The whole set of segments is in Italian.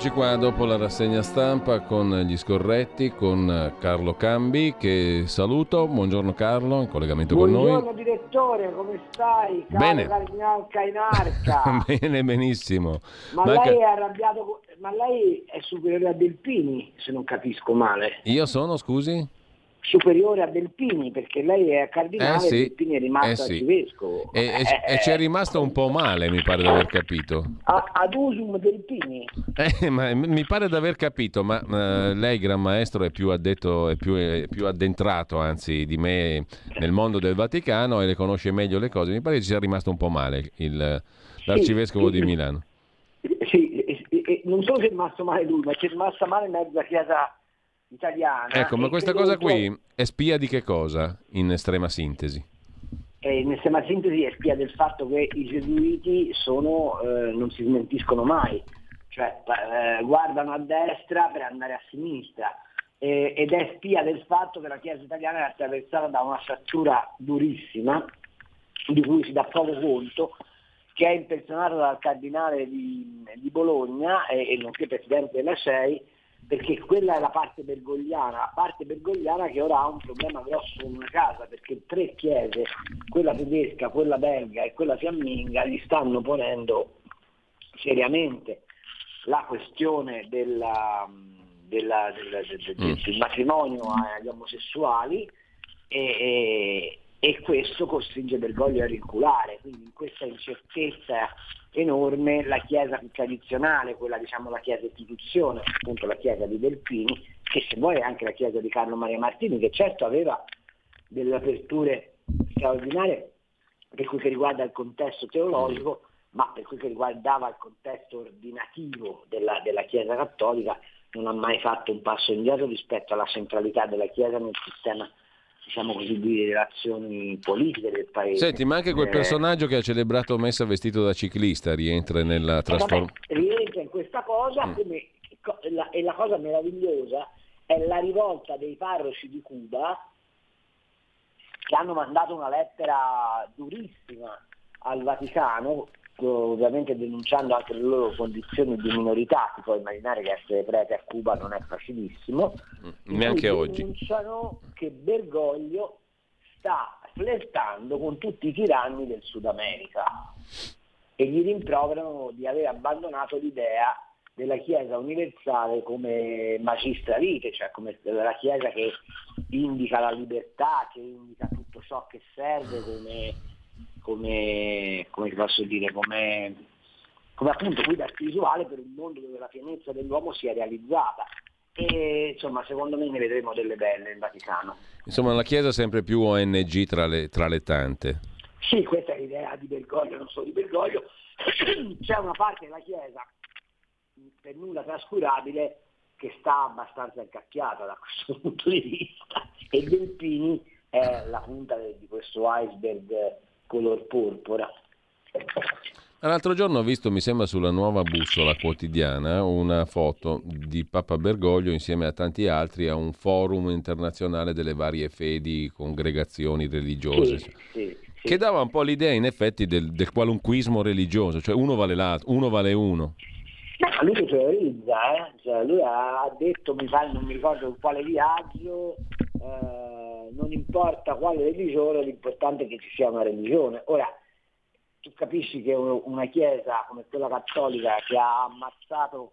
Rieccoci qua dopo la rassegna stampa con gli scorretti, con Carlo Cambi che saluto. Buongiorno Carlo, in collegamento Buongiorno, con noi. Buongiorno direttore, come stai? Caro Bene. Cardinal Cainarca. Bene, benissimo. ma Manca- lei è arrabbiato, ma lei è superiore a Delpini, se non capisco male. Io sono, scusi? Superiore a Delpini, perché lei è cardinale Eh sì, e Delpini è rimasto eh sì. arcivescovo. E, e- e ci è rimasto un po' male, mi pare di aver capito. A- ad usum Delpini. Eh, ma mi pare di aver capito, ma eh, lei, Gran Maestro, è più addetto, è più, è più addentrato, anzi, di me nel mondo del Vaticano e le conosce meglio le cose. Mi pare che ci sia rimasto un po' male il- l'arcivescovo sì. di Milano. Sì, non solo ci è rimasto male lui, ma ci è rimasta male mezza chiesa italiana. Ecco, ma questa cosa qui è spia di che cosa, in estrema sintesi? Eh, in estrema sintesi è spia del fatto che i gesuiti sono, eh, non si smentiscono mai, cioè eh, guardano a destra per andare a sinistra ed è spia del fatto che la Chiesa italiana è attraversata da una frattura durissima di cui si dà poco conto che è impersonata dal cardinale di, di Bologna e, e nonché presidente della CEI perché quella è la parte bergogliana, la parte bergogliana che ora ha un problema grosso con una casa, perché tre chiese, quella tedesca, quella belga e quella fiamminga, gli stanno ponendo seriamente la questione della- della- della- del, del- Mm. del matrimonio agli omosessuali e, e- e questo costringe Bergoglio a rinculare, quindi in questa incertezza enorme la chiesa più tradizionale, quella diciamo la chiesa istituzione, appunto la chiesa di Delpini, che se vuoi è anche la chiesa di Carlo Maria Martini, che certo aveva delle aperture straordinarie per quel che riguarda il contesto teologico, ma per quel che riguardava il contesto ordinativo della, della Chiesa cattolica non ha mai fatto un passo indietro rispetto alla centralità della Chiesa nel sistema diciamo così, di relazioni politiche del paese. Senti, ma anche quel Eh, personaggio che ha celebrato messa vestito da ciclista rientra nella Eh, trasformazione. rientra in questa cosa Mm. come- co- la- e la cosa meravigliosa è la rivolta dei parroci di Cuba che hanno mandato una lettera durissima al Vaticano, ovviamente denunciando anche le loro condizioni di minorità, si può immaginare che essere prete a Cuba non è facilissimo, in Neanche oggi. denunciano che Bergoglio sta flirtando con tutti i tiranni del Sud America e gli rimproverano di aver abbandonato l'idea della Chiesa universale come magistra vite, cioè come la Chiesa che indica la libertà, che indica tutto ciò che serve come, come, come ti posso dire, come, come appunto guida spirituale per un mondo dove la pienezza dell'uomo sia realizzata. E insomma, secondo me ne vedremo delle belle in Vaticano. Insomma, la Chiesa è sempre più ONG tra le, tra le tante. Sì, questa è l'idea di Bergoglio, non solo di Bergoglio. C'è una parte della Chiesa, per nulla trascurabile, che sta abbastanza incacchiata da questo punto di vista e Delpini è la punta di questo iceberg color porpora. L'altro giorno ho visto, mi sembra sulla nuova bussola quotidiana, una foto di Papa Bergoglio insieme a tanti altri a un forum internazionale delle varie fedi, congregazioni religiose. Sì, sì, sì. Che dava un po' l'idea, in effetti, del, del qualunquismo religioso, cioè uno vale l'altro, uno vale uno. Ma lui lo teorizza, eh? Cioè, lui ha detto, mi pare, non mi ricordo con quale viaggio, eh, non importa quale religione, l'importante è che ci sia una religione. Ora, tu capisci che una chiesa come quella cattolica che ha ammazzato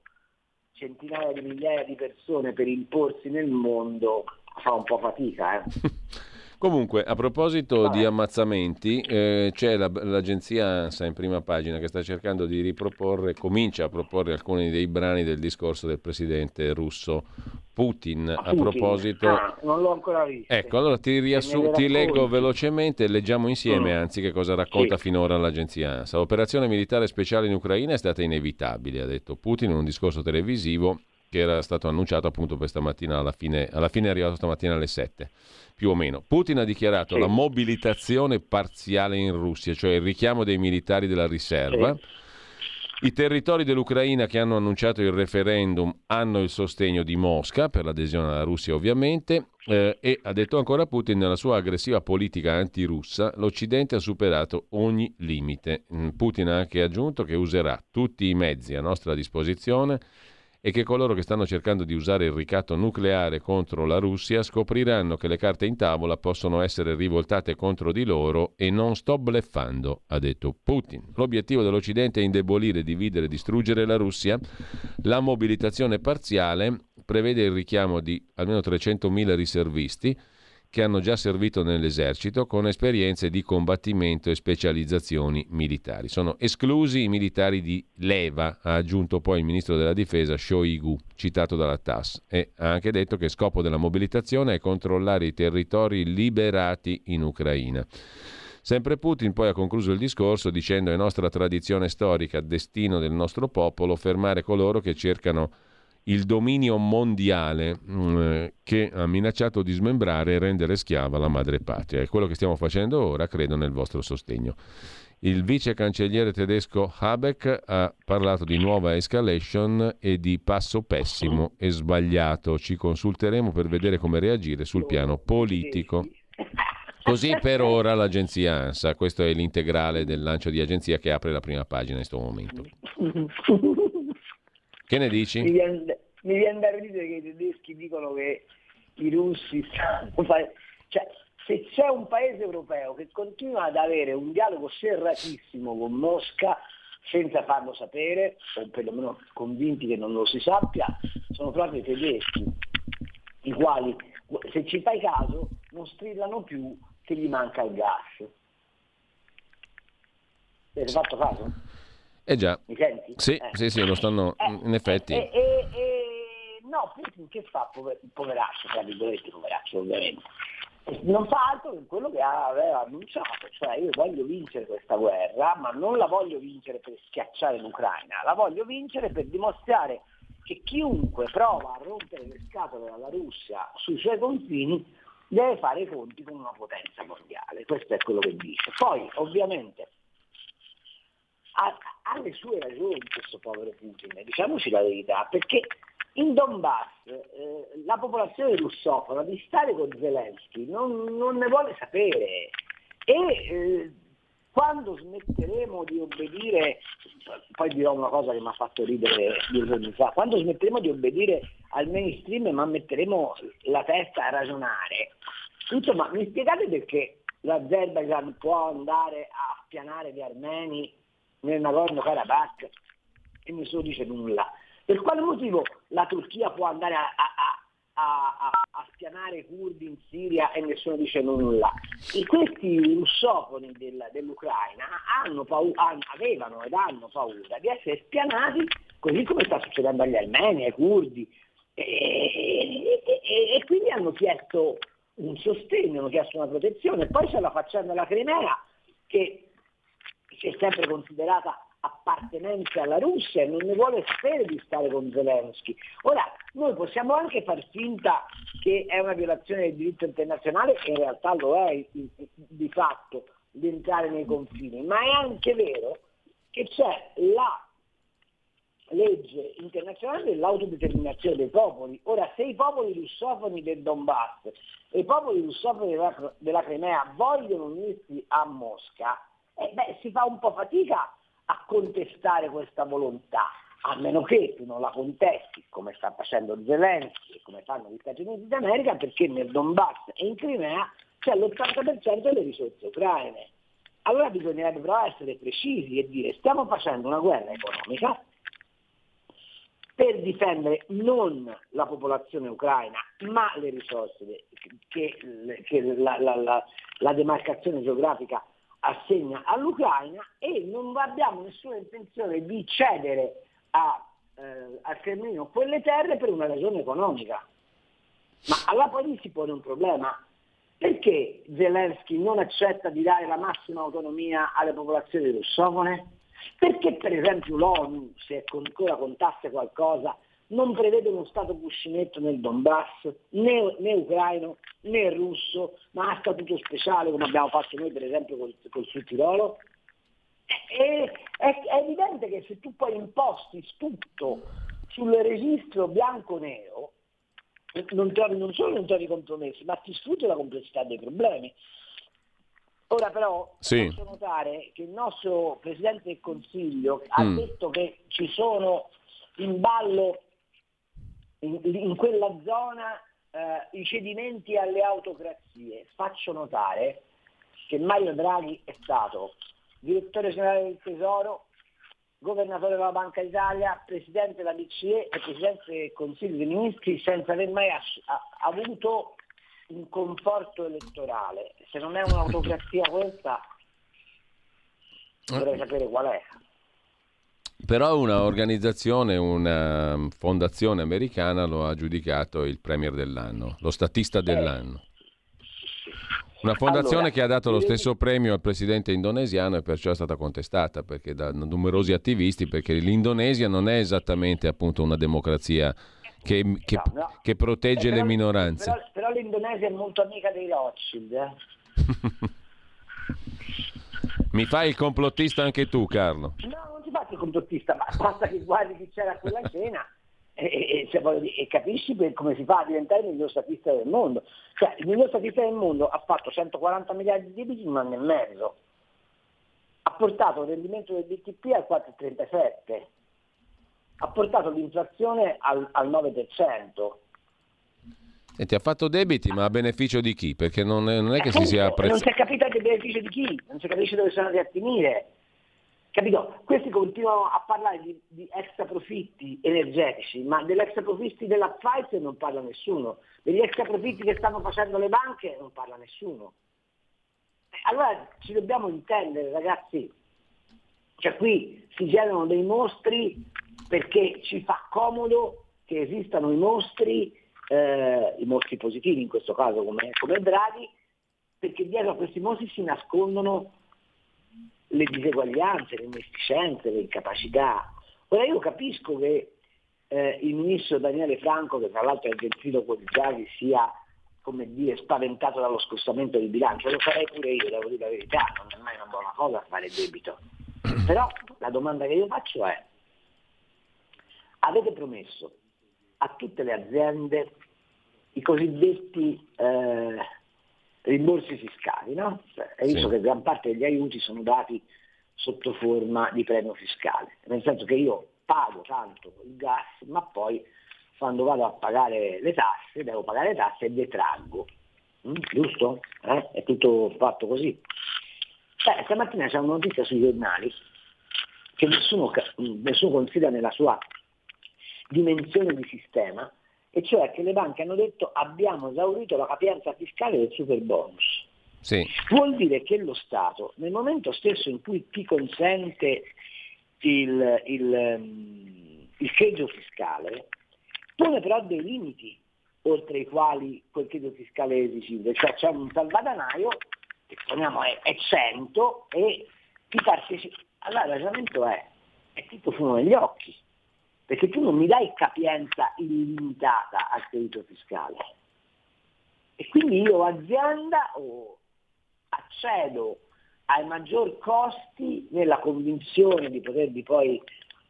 centinaia di migliaia di persone per imporsi nel mondo fa un po' fatica. Eh? Comunque, a proposito di ammazzamenti, eh, c'è la, l'agenzia ANSA in prima pagina che sta cercando di riproporre, comincia a proporre alcuni dei brani del discorso del presidente russo Putin. A, proposito, ah, non l'ho ancora visto. Ecco, allora ti, riassu- ti leggo velocemente e leggiamo insieme, mm. anzi, che cosa racconta sì. finora l'agenzia ANSA. L'operazione militare speciale in Ucraina è stata inevitabile, ha detto Putin in un discorso televisivo che era stato annunciato appunto per stamattina alla fine, alla fine è arrivato stamattina alle 7 più o meno. Putin ha dichiarato sì. la mobilitazione parziale in Russia, cioè il richiamo dei militari della riserva. Sì. I territori dell'Ucraina che hanno annunciato il referendum hanno il sostegno di Mosca per l'adesione alla Russia ovviamente eh, e ha detto ancora Putin nella sua aggressiva politica antirussa l'Occidente ha superato ogni limite. Mm, Putin ha anche aggiunto che userà tutti i mezzi a nostra disposizione e che coloro che stanno cercando di usare il ricatto nucleare contro la Russia scopriranno che le carte in tavola possono essere rivoltate contro di loro e non sto bleffando, ha detto Putin. L'obiettivo dell'Occidente è indebolire, dividere, distruggere la Russia. La mobilitazione parziale prevede il richiamo di almeno 300.000 riservisti che hanno già servito nell'esercito con esperienze di combattimento e specializzazioni militari. Sono esclusi i militari di leva, ha aggiunto poi il ministro della difesa Shoigu, citato dalla TAS, e ha anche detto che scopo della mobilitazione è controllare i territori liberati in Ucraina. Sempre Putin poi ha concluso il discorso dicendo è nostra tradizione storica, destino del nostro popolo, fermare coloro che cercano il dominio mondiale mm, che ha minacciato di smembrare e rendere schiava la madre patria. È quello che stiamo facendo ora, credo, nel vostro sostegno. Il vice cancelliere tedesco Habeck ha parlato di nuova escalation e di passo pessimo e sbagliato. Ci consulteremo per vedere come reagire sul piano politico. Così per ora l'agenzia ANSA, questo è l'integrale del lancio di agenzia che apre la prima pagina in questo momento. Che ne dici? Mi viene, mi viene da ridere che i tedeschi dicono che i russi stanno... Cioè, se c'è un paese europeo che continua ad avere un dialogo serratissimo con Mosca senza farlo sapere, o perlomeno convinti che non lo si sappia, sono proprio i tedeschi, i quali, se ci fai caso, non strillano più che gli manca il gas. Avete fatto caso? Eh già. Mi senti? Sì, eh. sì, sì, lo stanno, eh, in effetti. Eh, eh, eh, no, Putin che fa, pover- poveraccio, tra virgolette, poveraccio ovviamente. Non fa altro che quello che aveva annunciato, cioè io voglio vincere questa guerra, ma non la voglio vincere per schiacciare l'Ucraina, la voglio vincere per dimostrare che chiunque prova a rompere le scatole alla Russia sui suoi confini deve fare i conti con una potenza mondiale. Questo è quello che dice. Poi ovviamente ha, ha le sue ragioni questo povero Putin, diciamoci la verità, perché in Donbass eh, la popolazione russofona di stare con Zelensky non, non ne vuole sapere. E eh, quando smetteremo di obbedire, poi dirò una cosa che mi ha fatto ridere due giorni fa, quando smetteremo di obbedire al mainstream ma metteremo la testa a ragionare, insomma mi spiegate perché l'Azerbaijan può andare a spianare gli armeni nel Nagorno-Karabakh e nessuno dice nulla. Per quale motivo la Turchia può andare a, a, a, a spianare i curdi in Siria e nessuno dice nulla? E questi russofoni del, dell'Ucraina paura, avevano ed hanno paura di essere spianati così come sta succedendo agli armeni, ai curdi. E, e, e, e quindi hanno chiesto un sostegno, hanno chiesto una protezione. Poi c'è la faccenda della Crimea che si è sempre considerata appartenenza alla Russia e non ne vuole sapere di stare con Zelensky. Ora, noi possiamo anche far finta che è una violazione del diritto internazionale, e in realtà lo è di fatto, di entrare nei confini, ma è anche vero che c'è la legge internazionale dell'autodeterminazione dei popoli. Ora, se i popoli russofoni del Donbass e i popoli russofoni della, della Crimea vogliono unirsi a Mosca, eh, beh, si fa un po' fatica a contestare questa volontà, a meno che tu non la contesti come sta facendo Zelensky e come fanno gli Stati Uniti d'America, perché nel Donbass e in Crimea c'è l'80% delle risorse ucraine. allora bisognerebbe però essere precisi e dire stiamo facendo una guerra economica per difendere non la popolazione ucraina, ma le risorse che, che la, la, la, la, demarcazione geografica assegna all'Ucraina e non abbiamo nessuna intenzione di cedere a, eh, al Cremlino quelle terre per una ragione economica. Ma allora poi si pone un problema. Perché Zelensky non accetta di dare la massima autonomia alle popolazioni russofone? Perché per esempio l'ONU, se ancora contasse qualcosa, non prevede uno Stato cuscinetto nel Donbass, né, né, ucraino né russo, ma a statuto speciale come abbiamo fatto noi per esempio col, col Sud Tirolo? È, è, è, evidente che se tu poi imposti tutto sul registro bianco-nero, non, trovi, non solo non trovi compromessi, ma ti sfrutti la complessità dei problemi. Ora però sì. posso notare che il nostro Presidente del Consiglio ha mm. detto che ci sono in ballo in, in quella zona eh, i cedimenti alle autocrazie. Faccio notare che Mario Draghi è stato direttore generale del Tesoro, governatore della Banca d'Italia, presidente della BCE e presidente del Consiglio dei Ministri senza aver mai ass- avuto un conforto elettorale. Se non è un'autocrazia questa, vorrei sapere qual è. Però una organizzazione, una fondazione americana lo ha giudicato il premier dell'anno, lo statista dell'anno. Una fondazione allora, che ha dato lo stesso premio al presidente indonesiano e perciò è stata contestata perché da numerosi attivisti perché l'Indonesia non è esattamente appunto una democrazia che, che, no, no. che protegge eh, però, le minoranze. Però, però, l'Indonesia è molto amica dei Rothschild. Eh? Mi fai il complottista anche tu, Carlo? No, complottista, ma basta che guardi chi c'era a quella cena e, e, e, e capisci come si fa a diventare il miglior statista del mondo. Cioè, il miglior statista del mondo ha fatto 140 miliardi di debiti in un anno e mezzo. Ha portato il rendimento del BTP al 4,37 ha portato l'inflazione al, al 9%. E ti ha fatto debiti, ma a beneficio di chi? Perché non è, non è che si sia apprezzato. Non si è capito il beneficio di chi, non si capisce dove sono andati a finire. Capito? Questi continuano a parlare di, di extra profitti energetici, ma degli extra profitti della Pfizer non parla nessuno, degli extra profitti che stanno facendo le banche non parla nessuno. Allora ci dobbiamo intendere, ragazzi. Cioè qui si generano dei mostri perché ci fa comodo che esistano i mostri, eh, i mostri positivi in questo caso come, come Draghi, perché dietro a questi mostri si nascondono le diseguaglianze, le inefficienze, le incapacità. Ora io capisco che eh, il ministro Daniele Franco, che tra l'altro è gentile con Draghi, sia come dire, spaventato dallo scostamento di bilancio, lo farei pure io, devo dire la verità, non è mai una buona cosa fare debito. Però la domanda che io faccio è, avete promesso a tutte le aziende i cosiddetti eh, rimborsi fiscali, no? Cioè, hai visto sì. che gran parte degli aiuti sono dati sotto forma di premio fiscale, nel senso che io pago tanto il gas, ma poi quando vado a pagare le tasse, devo pagare le tasse e detraggo. Mm, giusto? Eh? È tutto fatto così. Beh, stamattina c'è una notizia sui giornali che nessuno, nessuno considera nella sua dimensione di sistema, e cioè che le banche hanno detto abbiamo esaurito la capienza fiscale del super bonus. Sì. Vuol dire che lo Stato, nel momento stesso in cui ti consente il, il, ehm, il credito fiscale, pone però dei limiti oltre i quali quel credito fiscale esigibile, cioè c'è un salvadanaio che supponiamo è, è 100 e ti partecipa. Allora il ragionamento è, è tutto fumo negli occhi perché tu non mi dai capienza illimitata al credito fiscale. E quindi io azienda oh, accedo ai maggior costi nella convinzione di poterli poi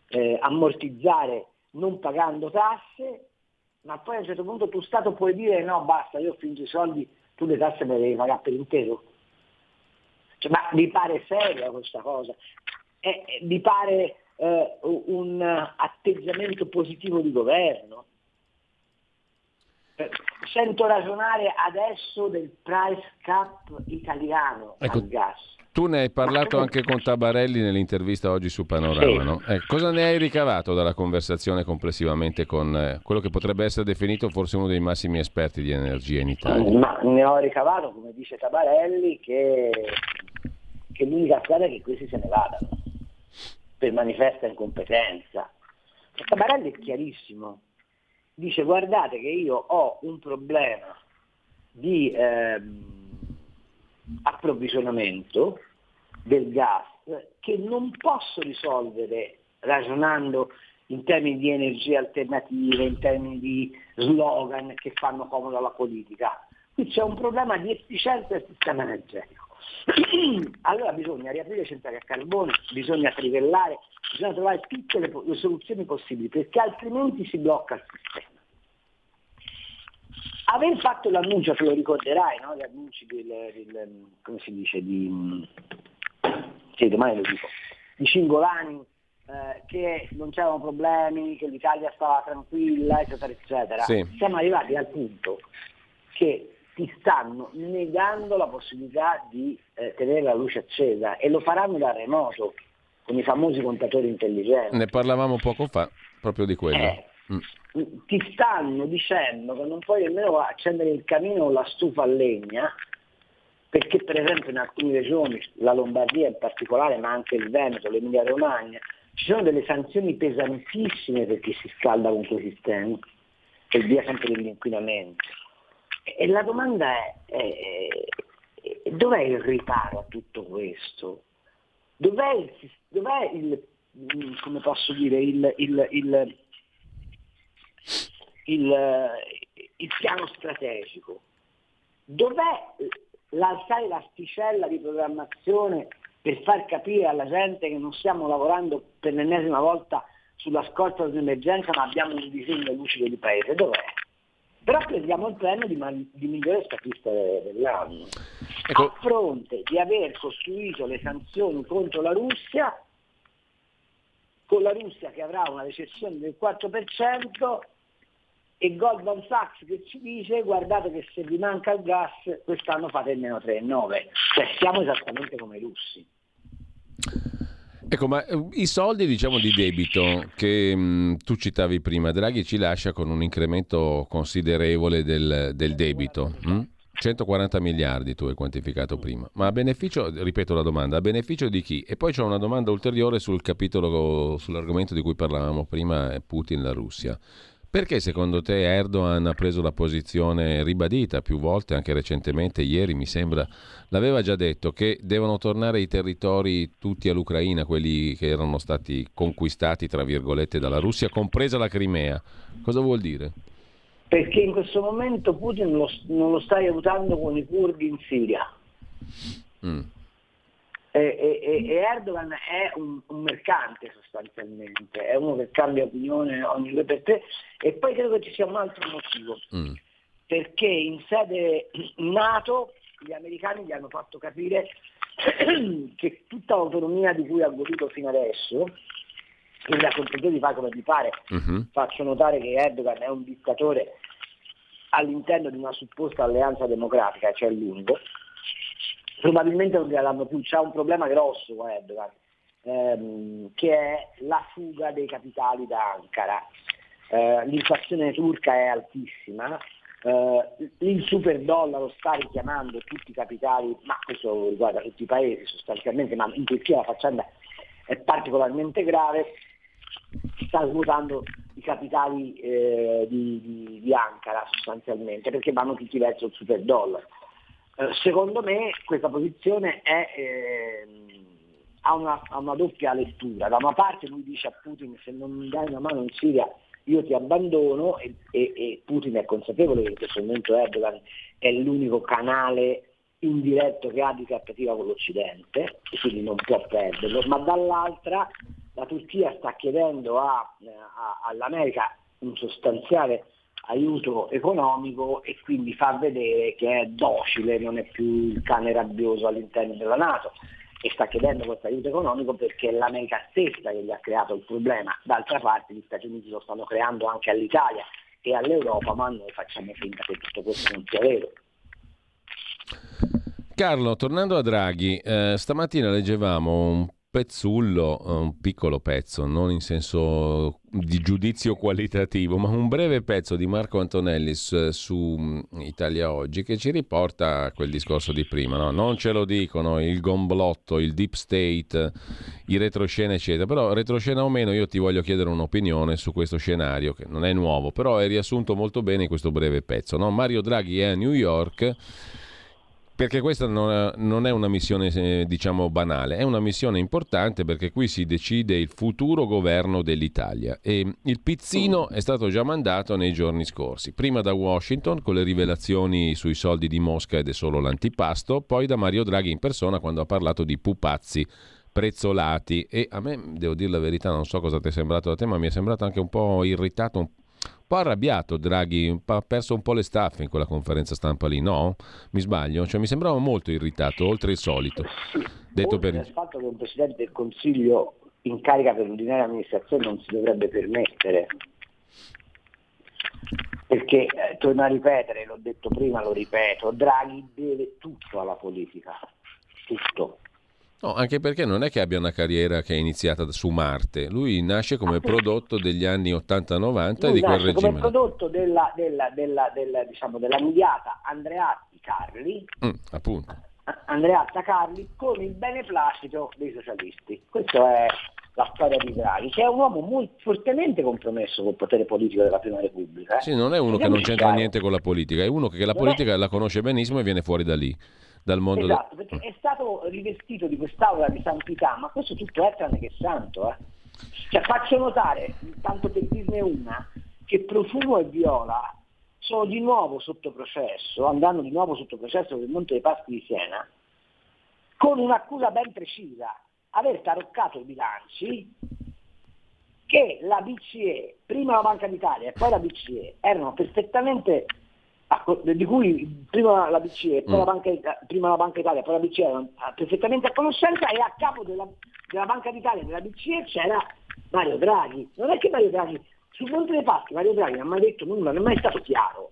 eh, ammortizzare non pagando tasse, ma poi a un certo punto tu Stato puoi dire no basta, io ho finito i soldi, tu le tasse me le devi pagare per intero. Cioè, ma mi pare seria questa cosa? Eh, eh, mi pare eh, un atteggiamento positivo di governo. Eh, sento ragionare adesso del price cap italiano ecco, al gas. Tu ne hai parlato anche con Tabarelli nell'intervista oggi su Panorama, sì. no? eh, cosa ne hai ricavato dalla conversazione complessivamente con eh, quello che potrebbe essere definito forse uno dei massimi esperti di energia in Italia? Ma ne ho ricavato, come dice Tabarelli, che, che l'unica strada è che questi se ne vadano per manifesta incompetenza. Tabarelli è chiarissimo, dice guardate che io ho un problema di eh, approvvigionamento del gas che non posso risolvere ragionando in termini di energie alternative, in termini di slogan che fanno comodo alla politica. Qui c'è un problema di efficienza del sistema energetico. allora bisogna riaprire le centrali a carbone, bisogna trivellare, bisogna trovare tutte le, le soluzioni possibili, perché altrimenti si blocca il sistema. Aver fatto l'annuncio, te lo ricorderai, no? gli annunci del, del, come si dice, di, sì, domani lo dico, di Cingolani, eh, che non c'erano problemi, che l'Italia stava tranquilla, eccetera, eccetera. Sì. Siamo arrivati al punto che ti stanno negando la possibilità di eh, tenere la luce accesa e lo faranno da remoto con i famosi contatori intelligenti. Ne parlavamo poco fa proprio di quello. Eh, mm ti stanno dicendo che non puoi nemmeno accendere il camino o la stufa a legna, perché per esempio in alcune regioni, la Lombardia in particolare, ma anche il Veneto, l'Emilia Romagna, ci sono delle sanzioni pesantissime per chi si scalda con quei sistemi, per via sempre dell'inquinamento. E la domanda è, è dov'è il riparo a tutto questo? Dov'è il, dov'è il come posso dire, il il, il piano strategico. Dov'è l'alzare l'asticella di programmazione per far capire alla gente che non stiamo lavorando per l'ennesima volta sulla scorta dell'emergenza ma abbiamo un disegno lucido di paese? Dov'è? Però prendiamo il premio di, man- di migliore statista dell'anno. Ecco. A fronte di aver costruito le sanzioni contro la Russia, con la Russia che avrà una recessione del 4%, e Goldman Sachs che ci dice guardate che se vi manca il gas quest'anno fate il meno 3,9, cioè siamo esattamente come i russi. Ecco, ma eh, i soldi diciamo di debito che mh, mm, tu citavi prima, Draghi ci lascia con un incremento considerevole del, del debito. Mh? 140 miliardi tu hai quantificato prima, ma a beneficio, ripeto la domanda, a beneficio di chi? E poi c'è una domanda ulteriore sul capitolo, sull'argomento di cui parlavamo prima, Putin, la Russia. Perché secondo te Erdogan ha preso la posizione ribadita più volte, anche recentemente, ieri mi sembra, l'aveva già detto, che devono tornare i territori tutti all'Ucraina, quelli che erano stati conquistati, tra virgolette, dalla Russia, compresa la Crimea. Cosa vuol dire? Perché in questo momento Putin lo, non lo sta aiutando con i curdi in Siria. Mm e, e, Erdogan è un, un, mercante sostanzialmente, è uno che cambia opinione ogni due per tre e poi credo che ci sia un altro motivo, mm. perché in sede NATO gli americani gli hanno fatto capire che tutta l'autonomia di cui ha goduto fino adesso, quindi ha consentito di fare come vi pare, mm-hmm. faccio notare che Erdogan è un dittatore all'interno di una supposta alleanza democratica, cioè l'unico, probabilmente non gliel'hanno più, c'è un problema grosso Erdogan, ehm, che è la fuga dei capitali da Ankara. Eh, l'inflazione turca è altissima, eh, il super dollaro sta richiamando tutti i capitali, ma questo riguarda tutti i paesi sostanzialmente, ma in Turchia la faccenda è particolarmente grave, sta svuotando i capitali eh, di, di, di Ankara sostanzialmente perché vanno tutti verso il super dollaro. Eh, secondo me questa posizione è, eh, ha, una, ha, una, doppia lettura. Da una parte lui dice a Putin se non mi dai una mano in Siria io ti abbandono e, e, e Putin è consapevole che in questo momento Erdogan è l'unico canale indiretto che ha di trattativa con l'Occidente quindi non può perderlo, ma dall'altra la Turchia sta chiedendo a, a, all'America un sostanziale aiuto economico e quindi fa vedere che è docile, non è più il cane rabbioso all'interno della Nato e sta chiedendo questo aiuto economico perché è l'America stessa che gli ha creato il problema. D'altra parte gli Stati Uniti lo stanno creando anche all'Italia e all'Europa, ma noi facciamo finta che tutto questo non sia vero. Carlo, tornando a Draghi, eh, stamattina leggevamo un pezzullo, eh, un piccolo pezzo, non in senso di giudizio qualitativo, ma un breve pezzo di Marco Antonelli su mm, Italia Oggi che ci riporta a quel discorso di prima. No? Non ce lo dicono il gomblotto, il deep state, i retroscena, eccetera. Però, retroscena o meno, io ti voglio chiedere un'opinione su questo scenario, che non è nuovo, però è riassunto molto bene in questo breve pezzo. No? Mario Draghi è a New York perché questa non è una missione eh, diciamo banale, è una missione importante perché qui si decide il futuro governo dell'Italia. E il pizzino è stato già mandato nei giorni scorsi, prima da Washington con le rivelazioni sui soldi di Mosca ed è solo l'antipasto, poi da Mario Draghi in persona quando ha parlato di pupazzi prezzolati. E a me, devo dire la verità, non so cosa ti è sembrato da te, ma mi è sembrato anche un po' irritato, po' arrabbiato Draghi, ha perso un po' le staffe in quella conferenza stampa lì, no? Mi sbaglio? Cioè, mi sembrava molto irritato, oltre il solito. Detto oltre per... il fatto che un Presidente del Consiglio in carica per l'ordinaria amministrazione non si dovrebbe permettere. Perché, eh, torno a ripetere, l'ho detto prima, lo ripeto, Draghi deve tutto alla politica, tutto. No, anche perché non è che abbia una carriera che è iniziata su Marte, lui nasce come prodotto degli anni 80-90 di quel regime. come prodotto della, della, della, della, diciamo, della mediata Andreatti Carli, mm, appunto. Andreatta Carli con il beneplacito dei socialisti. Questa è la storia di Draghi, che è un uomo molto fortemente compromesso col potere politico della Prima Repubblica. Eh? Sì, non è uno che non c'entra niente con la politica, è uno che la politica è... la conosce benissimo e viene fuori da lì dal mondo esatto, del... perché è stato rivestito di quest'aura di santità, ma questo tutto è tranne che santo. Eh. Cioè, faccio notare, tanto per dirne una, che Profumo e Viola sono di nuovo sotto processo, andando di nuovo sotto processo per il Monte dei Paschi di Siena, con un'accusa ben precisa, aver taroccato i bilanci che la BCE, prima la Banca d'Italia e poi la BCE, erano perfettamente di cui prima la BCE, poi mm. la Banca, prima la Banca Italia, poi la BCE erano perfettamente a conoscenza e a capo della, della Banca d'Italia e della BCE c'era Mario Draghi. Non è che Mario Draghi, sul Monte dei Paschi Mario Draghi non ha mai detto nulla, non è mai stato chiaro.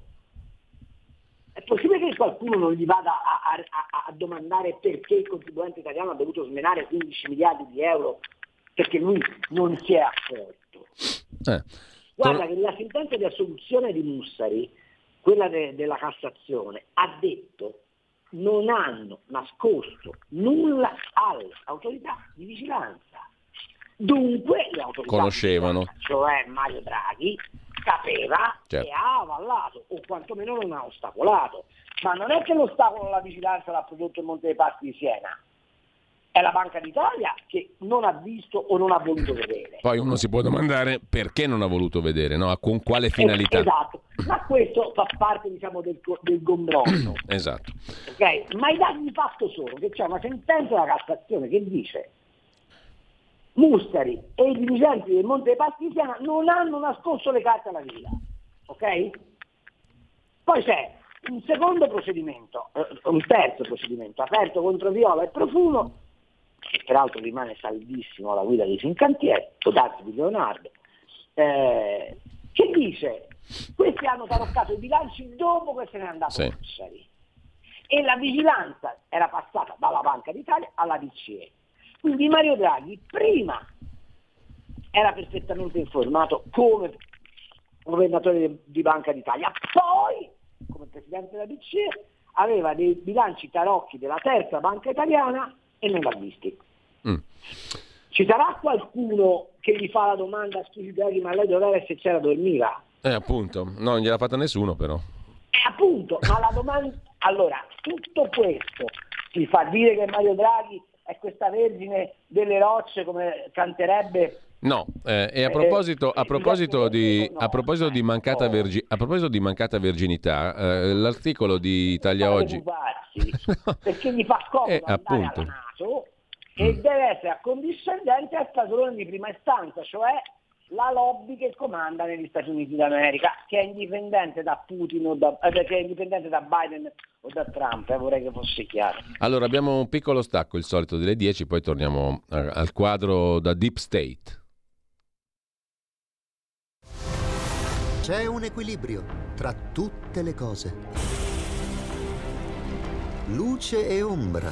È possibile che qualcuno non gli vada a, a, a domandare perché il contribuente italiano ha dovuto smenare 15 miliardi di euro perché lui non si è accorto. Eh. Guarda che la sentenza di assoluzione di Mussari quella de- della Cassazione, ha detto non hanno nascosto nulla alle autorità di vigilanza. Dunque le autorità conoscevano, cioè Mario Draghi, sapeva certo. e ha avallato o quantomeno non ha ostacolato. Ma non è che l'ostacolo alla vigilanza l'ha prodotto il Monte dei Paschi di Siena, è la Banca d'Italia che non ha visto o non ha voluto vedere. Poi uno si può domandare perché non ha voluto vedere, no? con quale finalità. esatto, ma questo fa parte diciamo, del, del gombrotto. esatto. Okay? Ma i dati di fatto sono che c'è una sentenza della Cassazione che dice Mustari e i dirigenti del Monte dei Siena non hanno nascosto le carte alla villa. Ok? Poi c'è un secondo procedimento, eh, un terzo procedimento aperto contro Viola e Profumo che peraltro rimane saldissimo alla guida di Fincantieri, Todazzi di Leonardo, eh, che dice questi hanno taroccato i bilanci dopo che se n'è andato sì. Mussari e la vigilanza era passata dalla Banca d'Italia alla BCE. Quindi Mario Draghi prima era perfettamente informato come governatore di Banca d'Italia, poi come presidente della BCE aveva dei bilanci tarocchi della terza banca italiana e non l'ha visti. Mm. Ci sarà qualcuno che gli fa la domanda, scusi Draghi, ma lei dov'era se c'era dormiva? Eh appunto, no, non gliel'ha fatta nessuno però. Eh appunto, ma la domanda... Allora, tutto questo ti fa dire che Mario Draghi è questa vergine delle rocce come canterebbe No, eh, e a eh, proposito, a proposito, di, a proposito di, mancata, vergi, a proposito di mancata verginità, eh, l'articolo di Italia Oggi... perché gli fa comodo eh, appunto. Naso e mm. deve essere accondiscendente al padrone di prima istanza, cioè la lobby che comanda negli Stati Uniti d'America, che è indipendente da Putin o da, eh, che è indipendente da Biden o da Trump, eh, vorrei che fosse chiaro. Allora abbiamo un piccolo stacco, il solito delle 10, poi torniamo eh, al quadro da Deep State. C'è un equilibrio tra tutte le cose luce e ombra,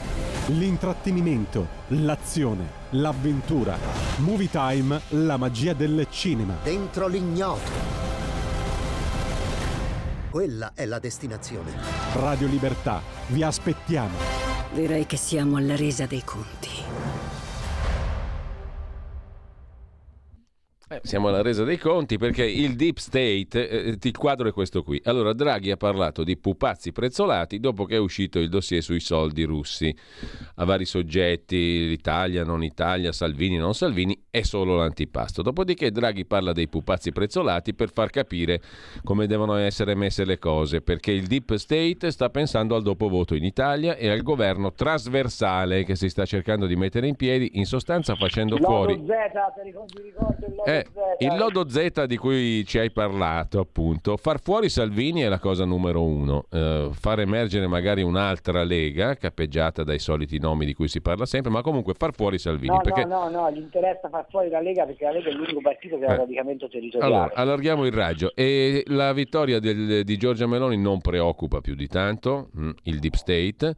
L'intrattenimento, l'azione, l'avventura. Movie Time, la magia del cinema. Dentro l'ignoto. Quella è la destinazione. Radio Libertà, vi aspettiamo. Direi che siamo alla resa dei conti. Siamo alla resa dei conti perché il deep state, eh, il quadro è questo qui. Allora Draghi ha parlato di pupazzi prezzolati dopo che è uscito il dossier sui soldi russi a vari soggetti, l'Italia, non Italia, Salvini, non Salvini, è solo l'antipasto. Dopodiché Draghi parla dei pupazzi prezzolati per far capire come devono essere messe le cose, perché il deep state sta pensando al dopo voto in Italia e al governo trasversale che si sta cercando di mettere in piedi, in sostanza facendo fuori... Z, ti ricordi, ti ricordi il lodo Eh, Il lodo Z di cui ci hai parlato, appunto, far fuori Salvini è la cosa numero uno. Eh, far emergere magari un'altra lega, cappeggiata dai soliti nomi di cui si parla sempre, ma comunque far fuori Salvini. No, perché... no, no, no, gli interessa far fuori la Lega perché la Lega è l'unico partito che ha Eh. radicamento territoriale. Allora, allarghiamo il raggio. E la vittoria del- di Giorgia Meloni non preoccupa più di tanto mm, il deep state.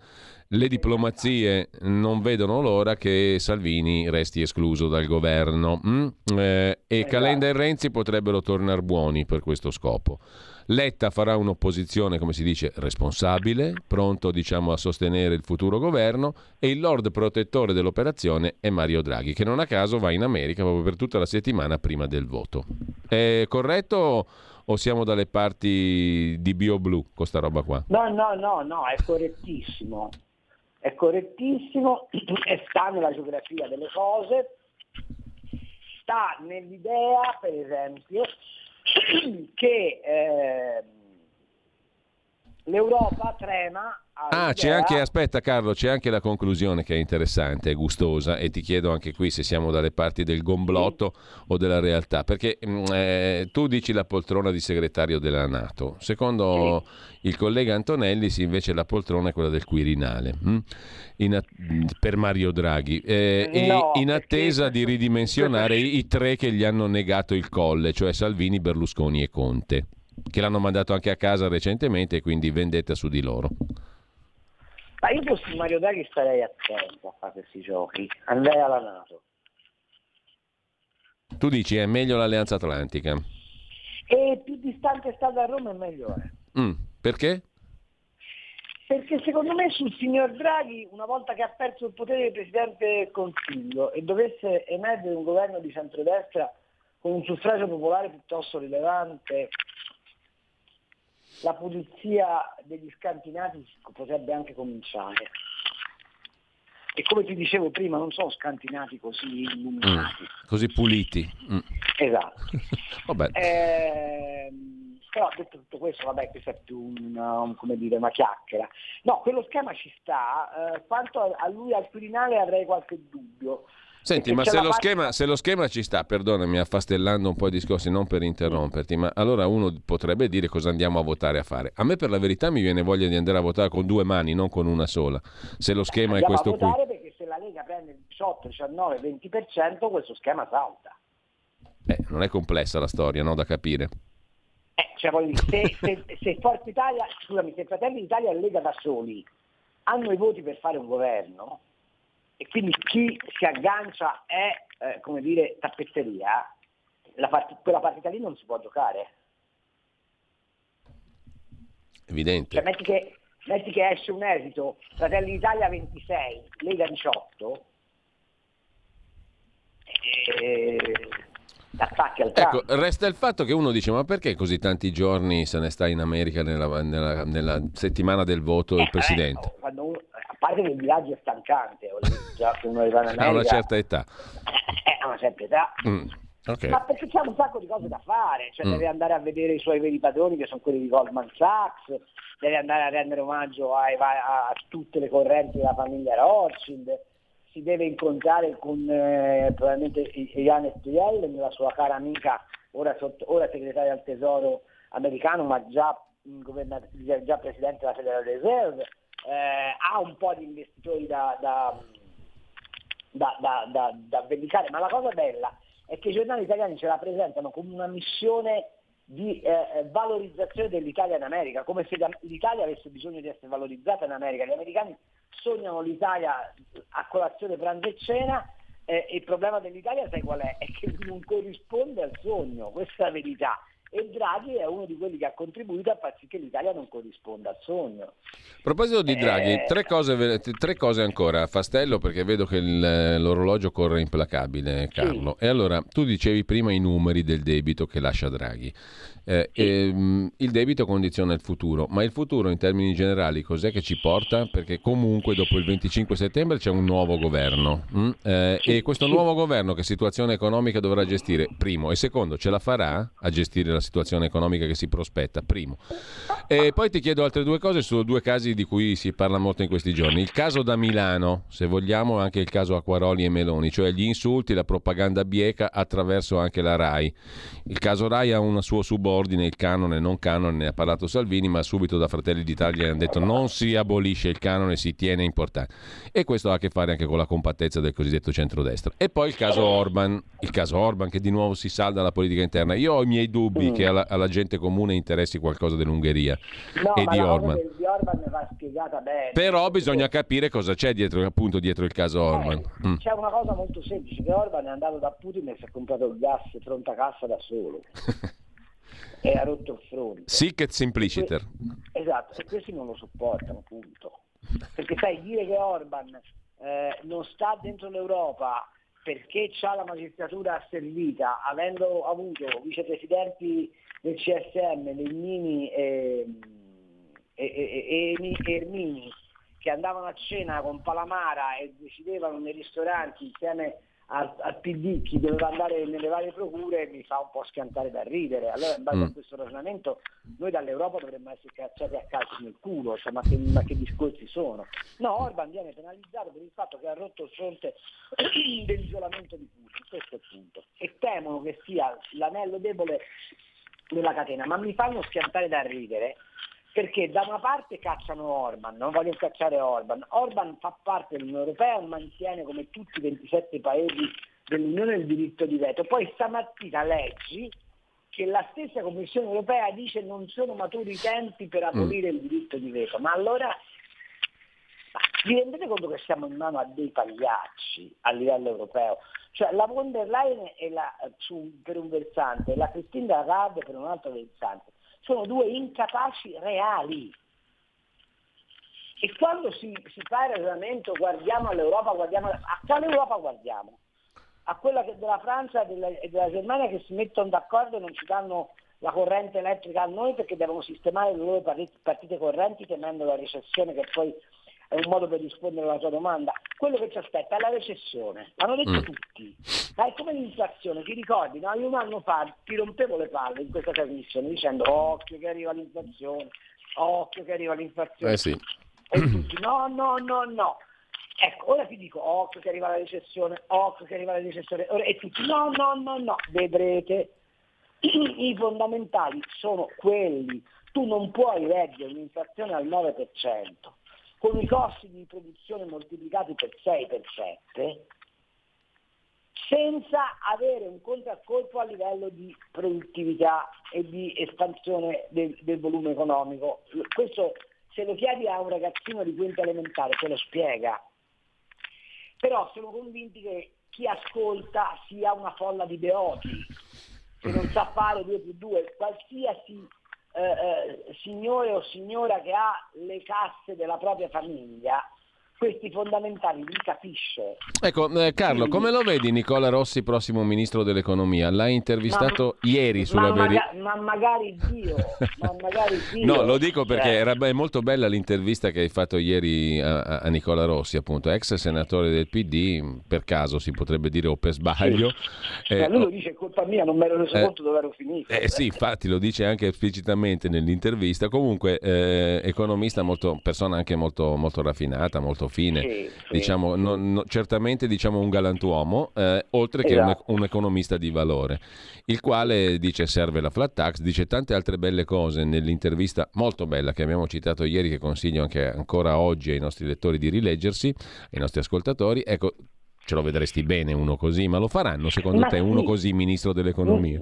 Le diplomazie non vedono l'ora che Salvini resti escluso dal governo mm? Eh, e Esatto. Calenda e Renzi potrebbero tornare buoni per questo scopo. Letta farà un'opposizione, come si dice, responsabile, pronto diciamo, a sostenere il futuro governo e il lord protettore dell'operazione è Mario Draghi, che non a caso va in America proprio per tutta la settimana prima del voto. È corretto o siamo dalle parti di BioBlue con sta roba qua? No, no, no, no, è correttissimo. È correttissimo e sta nella geografia delle cose, sta nell'idea, per esempio, che ehm, l'Europa trema Ah, c'è anche, aspetta Carlo, c'è anche la conclusione che è interessante, è gustosa e ti chiedo anche qui se siamo dalle parti del gomblotto o della realtà, perché mm, eh, tu dici la poltrona di segretario della Nato, secondo il collega Antonelli sì, invece la poltrona è quella del Quirinale, mm? At- per Mario Draghi, eh, No, in perché- attesa di ridimensionare i tre che gli hanno negato il colle, cioè Salvini, Berlusconi e Conte, che l'hanno mandato anche a casa recentemente e quindi vendetta su di loro. Ma io fossi Mario Draghi starei attento a fare questi giochi, andrei alla Nato. Tu dici è meglio l'Alleanza Atlantica. E più distante sta da Roma e meglio è. Mm, perché? Perché secondo me sul signor Draghi, una volta che ha perso il potere di Presidente del Consiglio e dovesse emergere un governo di centrodestra con un suffragio popolare piuttosto rilevante, la pulizia degli scantinati potrebbe anche cominciare. E come ti dicevo prima, non sono scantinati così Mm, illuminati. così puliti. Mm. Esatto. Vabbè. Ehm, però detto tutto questo, vabbè, questa è più una, un- come dire, una chiacchiera. No, quello schema ci sta, eh, quanto a, a lui al Quirinale avrei qualche dubbio. Senti, ma se lo, schema, se lo schema ci sta, perdonami, affastellando un po' i discorsi, non per interromperti, ma allora uno potrebbe dire cosa andiamo a votare a fare. A me per la verità mi viene voglia di andare a votare con due mani, non con una sola. Se lo schema è Andiamo questo a qui. votare perché se la Lega prende il 18, 19, 20%, questo schema salta. Eh, non è complessa la storia, no, da capire. Eh, cioè, dire, se, se, se Forza Italia, scusami, se Fratelli d'Italia e Lega da soli hanno i voti per fare un governo e quindi chi si aggancia è, eh, come dire, tappezzeria, part- quella partita lì non si può giocare. Evidente. Cioè, metti che, metti che esce un esito, Fratelli d'Italia 26, Lega 18, e attacchi al Ecco, resta il fatto che uno dice: ma perché così tanti giorni se ne sta in America nella, nella- nella settimana del voto il Eh, presidente? vabbè, quando uno- a parte che il viaggio è stancante, già uno arriva in Ha una America, certa età. eh, a una certa età, Mm. Ok. Ma perché c'è un sacco di cose da fare, cioè Mm. deve andare a vedere i suoi veri padroni che sono quelli di Goldman Sachs, deve andare a rendere omaggio ai va- a, tutte le correnti della famiglia Rothschild, si deve incontrare con eh, probabilmente I- Janet Yellen, la sua cara amica, ora, sotto- ora segretaria al tesoro americano, ma già, governat- già presidente della Federal Reserve, eh, ha un po' di investitori da, da, da, da vendicare, ma la cosa bella è che i giornali italiani ce la presentano come una missione di eh, valorizzazione dell'Italia in America, come se l'Italia avesse bisogno di essere valorizzata in America. Gli americani sognano l'Italia a colazione, pranzo e cena, eh, il problema dell'Italia sai qual è? È che non corrisponde al sogno, questa è la verità. E Draghi è uno di quelli che ha contribuito a far sì che l'Italia non corrisponda al sogno. A proposito di Draghi, Eh. tre, cose, tre cose ancora. Fastello, perché vedo che il- l'orologio corre implacabile, Carlo. E allora, tu dicevi prima i numeri del debito che lascia Draghi. Eh, ehm, il debito condiziona il futuro, ma il futuro in termini generali cos'è che ci porta? Perché comunque dopo il 25 settembre c'è un nuovo governo mm? Eh, e questo nuovo governo che situazione economica dovrà gestire? Primo e secondo, ce la farà a gestire la situazione economica che si prospetta? Primo. E poi ti chiedo altre due cose su due casi di cui si parla molto in questi giorni. Il caso da Milano, se vogliamo anche il caso Acquaroli e Meloni, cioè gli insulti, la propaganda bieca attraverso anche la RAI. Il caso RAI ha un suo subordine, il canone, non canone, ne ha parlato Salvini, ma subito da Fratelli d'Italia hanno detto non si abolisce il canone, si tiene importante. E questo ha a che fare anche con la compattezza del cosiddetto centrodestra. E poi il caso Orban, il caso Orban che di nuovo si salda alla politica interna. Io ho i miei dubbi che alla, alla gente comune interessi qualcosa dell'Ungheria No, e di del- di Orban va spiegata bene. Però bisogna capire cosa c'è dietro, appunto, dietro il caso Orban. Eh, Mm. C'è una cosa molto semplice, che Orban è andato da Putin e si è comprato il gas pronta cassa da solo e ha rotto il fronte. Sic et simpliciter. Esatto, e questi non lo sopportano, punto. Perché sai, dire che Orban eh, non sta dentro l'Europa perché ha la magistratura asservita, avendo avuto vicepresidenti del CSM, Legnini e, e, e- e- Ermini, che andavano a cena con Palamara e decidevano nei ristoranti insieme al, al PD chi doveva andare nelle varie procure, mi fa un po' schiantare da ridere. Allora in base Mm. a questo ragionamento noi dall'Europa dovremmo essere cacciati a calci nel culo, cioè, ma, che, ma che discorsi sono? No, Orban viene penalizzato per il fatto che ha rotto il fronte dell'isolamento di Putin, questo è il punto. E temono che sia l'anello debole della catena, ma mi fanno schiantare da ridere perché da una parte cacciano Orban, non voglio cacciare Orban, Orban fa parte dell'Unione Europea mantiene come tutti i 27 paesi dell'Unione il diritto di veto. Poi stamattina leggi che la stessa Commissione Europea dice non sono maturi i tempi per abolire il diritto di veto, ma allora vi rendete conto che siamo in mano a dei pagliacci a livello europeo? Cioè la von der Leyen la, su- per un versante e la Christine Lagarde per un altro versante. Sono due incapaci reali. E quando si, si fa il ragionamento guardiamo all'Europa, guardiamo a quale Europa guardiamo? A quella che- della Francia e della, Germania che si mettono d'accordo e non ci danno la corrente elettrica a noi perché devono sistemare le loro parti- partite correnti temendo la recessione che poi è un modo per rispondere alla tua domanda. Quello che ci aspetta è la recessione, l'hanno detto Mm. tutti. Ma è come l'inflazione, ti ricordi? No? Io un anno fa ti rompevo le palle in questa trasmissione dicendo occhio che arriva l'inflazione, occhio che arriva l'inflazione. Eh sì. E tutti no, no, no, no. Ecco, ora ti dico occhio che arriva la recessione, occhio che arriva la recessione, e tutti no, no, no, no, vedrete. I fondamentali sono quelli. Tu non puoi reggere un'inflazione al 9% con i costi di produzione moltiplicati per 6 per 7 senza avere un contraccolpo a livello di produttività e di espansione del, del volume economico. Questo se lo chiedi a un ragazzino di quinta elementare te lo spiega. Però sono convinti che chi ascolta sia una folla di beoti, che non sa fare 2 più 2, qualsiasi eh, eh, signore o signora che ha le casse della propria famiglia, questi fondamentali li capisce. Ecco, eh, Carlo, come lo vedi Nicola Rossi, prossimo ministro dell'economia? L'hai intervistato Ma- ieri sulla ma, verità. maga- ma magari Dio, ma magari Dio. No, lo dico perché Cioè, era be- molto bella l'intervista che hai fatto ieri a, a- Nicola Rossi, appunto, ex senatore del PD, per caso si potrebbe dire o per sbaglio. cioè, Eh, lui lo dice, colpa mia, non mi ero reso eh, conto dove ero finito. Eh sì, infatti lo dice anche esplicitamente nell'intervista. Comunque, eh, economista, molto, persona anche molto, molto raffinata, molto fine. Sì, sì, diciamo, non- no- certamente diciamo un galantuomo, eh, oltre che un, Esatto. un economista di valore, il quale dice serve la flat tax, dice tante altre belle cose nell'intervista molto bella che abbiamo citato ieri, che consiglio anche ancora oggi ai nostri lettori di rileggersi, ai nostri ascoltatori. Ecco, ce lo vedresti bene uno così, ma lo faranno secondo Ma te sì. uno così ministro dell'economia?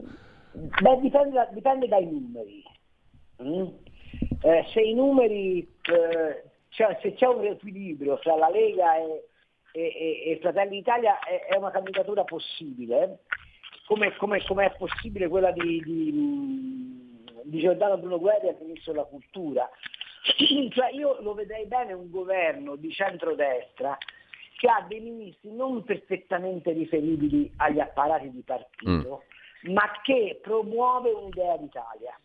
Beh, dipende, da- dipende dai numeri. Mm? Eh, se i numeri, eh, cioè, se c'è un equilibrio tra la Lega e, e- e- e Fratelli d'Italia è, è una candidatura possibile, come, come- come è possibile quella di, di, di Giordano Bruno Guerri al Ministro della Cultura. Cioè, io lo vedrei bene un governo di centrodestra che ha dei ministri non perfettamente riferibili agli apparati di partito, ma che promuove un'idea d'Italia.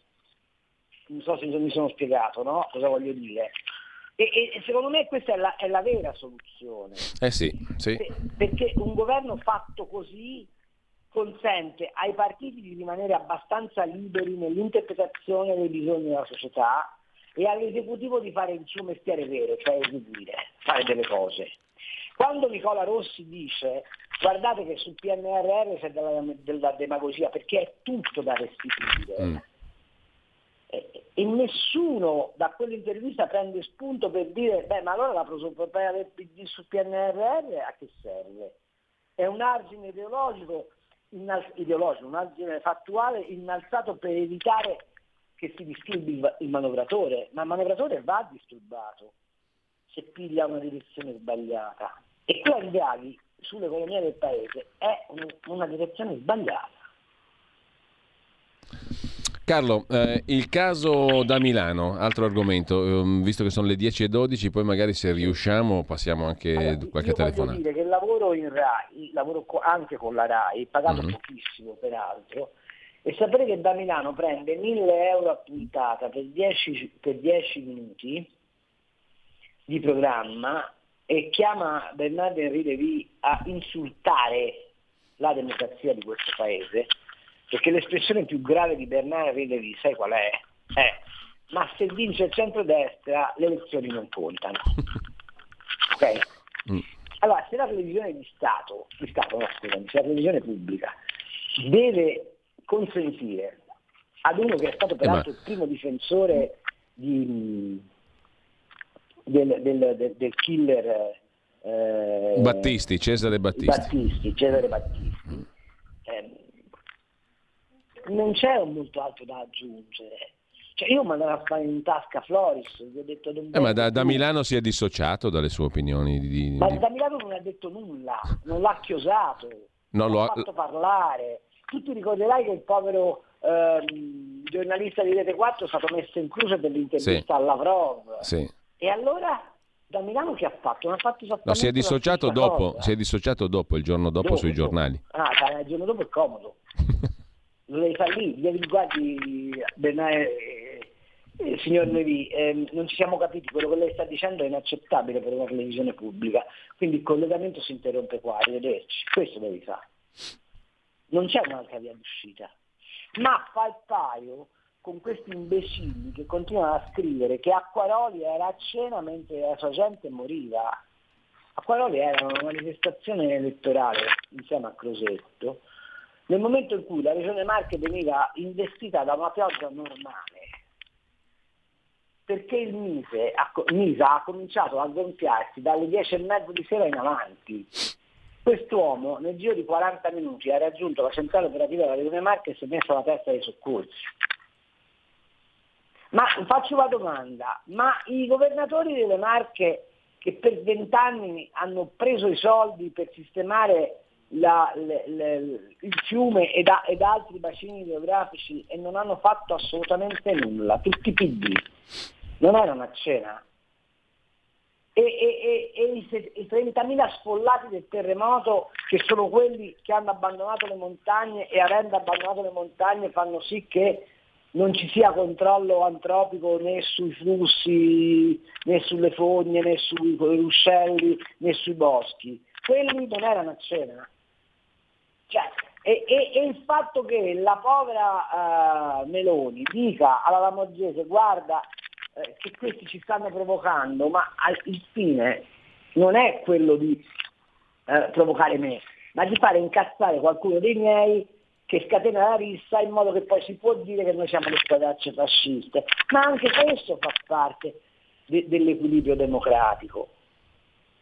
Non so se mi sono spiegato, no? Cosa voglio dire? E, e- secondo me questa è la, è la vera soluzione. Eh sì, sì. Pe- perché un governo fatto così consente ai partiti di rimanere abbastanza liberi nell'interpretazione dei bisogni della società e all'esecutivo di fare il suo mestiere vero, cioè eseguire, fare delle cose. Quando Nicola Rossi dice guardate che sul PNRR c'è della, della demagogia perché è tutto da restituire Mm. e, e nessuno da quell'intervista prende spunto per dire beh ma allora la prosopopea del PD sul PNRR a che serve? È un argine ideologico, innal- ideologico, un argine fattuale innalzato per evitare che si disturbi il, manovratore, ma il manovratore va disturbato se piglia una direzione sbagliata. E quella di Draghi sull'economia del paese è un- una direzione sbagliata. Carlo, eh, il caso da Milano, altro argomento, ehm, visto che sono le 10 e 12, poi magari se riusciamo passiamo anche Allora, qualche io voglio telefonata. dire che lavoro in RAI, lavoro co- anche con la RAI, pagato Mhm. pochissimo peraltro, e sapere che da Milano prende 1000 euro a puntata per 10, per 10 minuti di programma e chiama Bernardo Henri Levy a insultare la democrazia di questo paese, perché l'espressione più grave di Bernardo Henri Levy, sai qual è? È ma se vince il centrodestra le elezioni non contano. Ok? Mm. Allora, se la televisione di Stato, di Stato no, scusami, se la televisione pubblica deve consentire ad uno che è stato peraltro il primo difensore di, del, del- del- del killer eh, Battisti, Cesare Battisti. Battisti, Cesare Battisti, ehm, non c'è molto altro da aggiungere. Cioè io mandavo a fare in tasca Floris, gli ho detto "Non Eh, ma da, da più". Milano si è dissociato dalle sue opinioni. Di, di- Ma da Milano non ha detto nulla, non l'ha chiosato, No, non l'ha ha- fatto parlare. Tu ti ricorderai che il povero ehm, giornalista di Rete 4 è stato messo in croce per l'intervista Sì. a Lavrov. Sì. E allora da Milano che ha fatto? Non ha fatto esattamente No, si è dissociato dopo, cosa. si è dissociato dopo, il giorno dopo, Dopo, sui giornali. Ah, dai, il giorno dopo è comodo. Lo devi fare lì, devi guardi Bernard, eh, eh, signor Levi, ehm, non ci siamo capiti, quello che lei sta dicendo è inaccettabile per una televisione pubblica, quindi il collegamento si interrompe qua, arrivederci, questo devi fare. Non c'è un'altra via d'uscita. Ma fa il paio con questi imbecilli che continuano a scrivere che Acquaroli era a cena mentre la sua gente moriva. Acquaroli era una manifestazione elettorale insieme a Crosetto, nel momento in cui la regione Marche veniva investita da una pioggia normale, perché il Mise, Misa ha cominciato a gonfiarsi dalle 10 e mezza di sera in avanti. Quest'uomo nel giro di 40 minuti ha raggiunto la centrale operativa della regione Marche e si è messo alla testa dei soccorsi. Ma faccio una domanda, ma i governatori delle Marche che per vent'anni hanno preso i soldi per sistemare la- le- le- il fiume ed, ed altri bacini idrografici e non hanno fatto assolutamente nulla, tutti PD, non erano a cena? e, e, e, e i, i 30.000 sfollati del terremoto che sono quelli che hanno abbandonato le montagne e avendo abbandonato le montagne fanno sì che non ci sia controllo antropico né sui flussi, né sulle fogne, né sui ruscelli, né sui boschi. Quelli non erano a cena. Cioè, e, e- e il fatto che la povera eh, Meloni dica alla Lamorgese guarda eh, che questi ci stanno provocando, ma al- il fine non è quello di eh, provocare me, ma di fare incazzare qualcuno dei miei che scatena la rissa in modo che poi si può dire che noi siamo le squadracce fasciste. Ma anche questo fa parte de- dell'equilibrio democratico.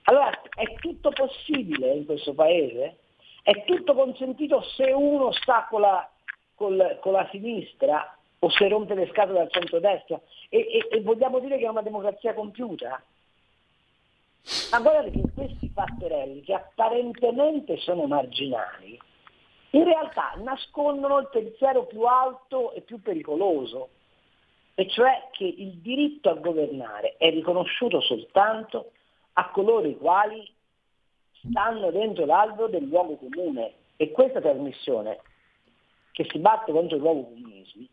Allora è tutto possibile in questo paese? È tutto consentito se uno sta con la, col- con la sinistra o se rompe le scatole al centrodestra e, e- e vogliamo dire che è una democrazia compiuta? Ma guardate che questi fattorelli che apparentemente sono marginali, in realtà nascondono il pensiero più alto e più pericoloso, e cioè che il diritto a governare è riconosciuto soltanto a coloro i quali stanno dentro l'albero del luogo comune. E questa trasmissione, che si batte contro i luoghi comunismi,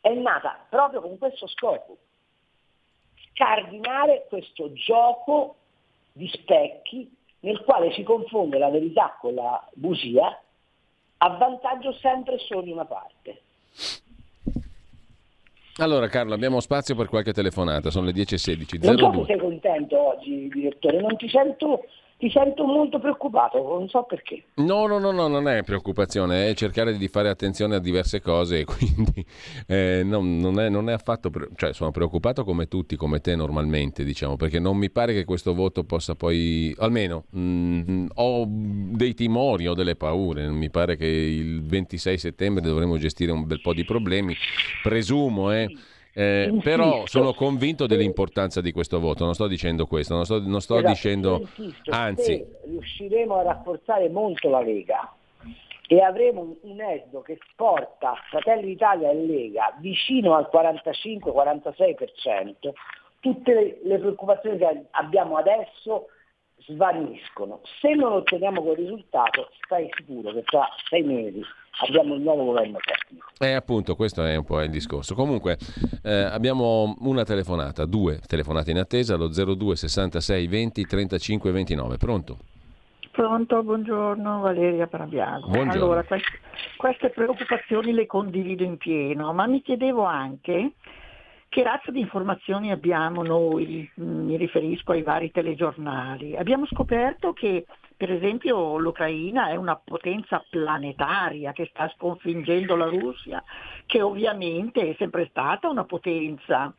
è nata proprio con questo scopo, scardinare questo gioco di specchi nel quale si confonde la verità con la bugia a vantaggio sempre solo di una parte. Allora Carlo, abbiamo spazio per qualche telefonata, sono le 10.16. Non so se 02. sei contento oggi, direttore, non ti sento, ti sento molto preoccupato, non so perché. No, no, no, no, non è preoccupazione, è cercare di fare attenzione a diverse cose quindi eh, non, non è, non è affatto, pre- cioè sono preoccupato come tutti, come te normalmente, diciamo, perché non mi pare che questo voto possa poi, almeno mm, ho dei timori, ho delle paure, mi pare che il 26 settembre dovremo gestire un bel po' di problemi, presumo, eh. Eh, però sono convinto dell'importanza di questo voto, non sto dicendo questo, non sto, non sto Esatto, dicendo, insisto, anzi, se riusciremo a rafforzare molto la Lega e avremo un, un esdo che porta Fratelli d'Italia e Lega vicino al 45-46%, tutte le, le preoccupazioni che abbiamo adesso svaniscono. Se non otteniamo quel risultato, stai sicuro che tra sei mesi abbiamo il nuovo governo tecnico. Eh, appunto, questo è un po' il discorso. Comunque, eh, abbiamo una telefonata, due telefonate in attesa, allo 02 66 20 35 29. Pronto? Pronto, buongiorno Valeria Parabiago. Buongiorno. Allora, quest- queste preoccupazioni le condivido in pieno, ma mi chiedevo anche che razza di informazioni abbiamo noi, Mm, mi riferisco ai vari telegiornali. Abbiamo scoperto che per esempio l'Ucraina è una potenza planetaria che sta sconfiggendo la Russia, che ovviamente è sempre stata una potenza.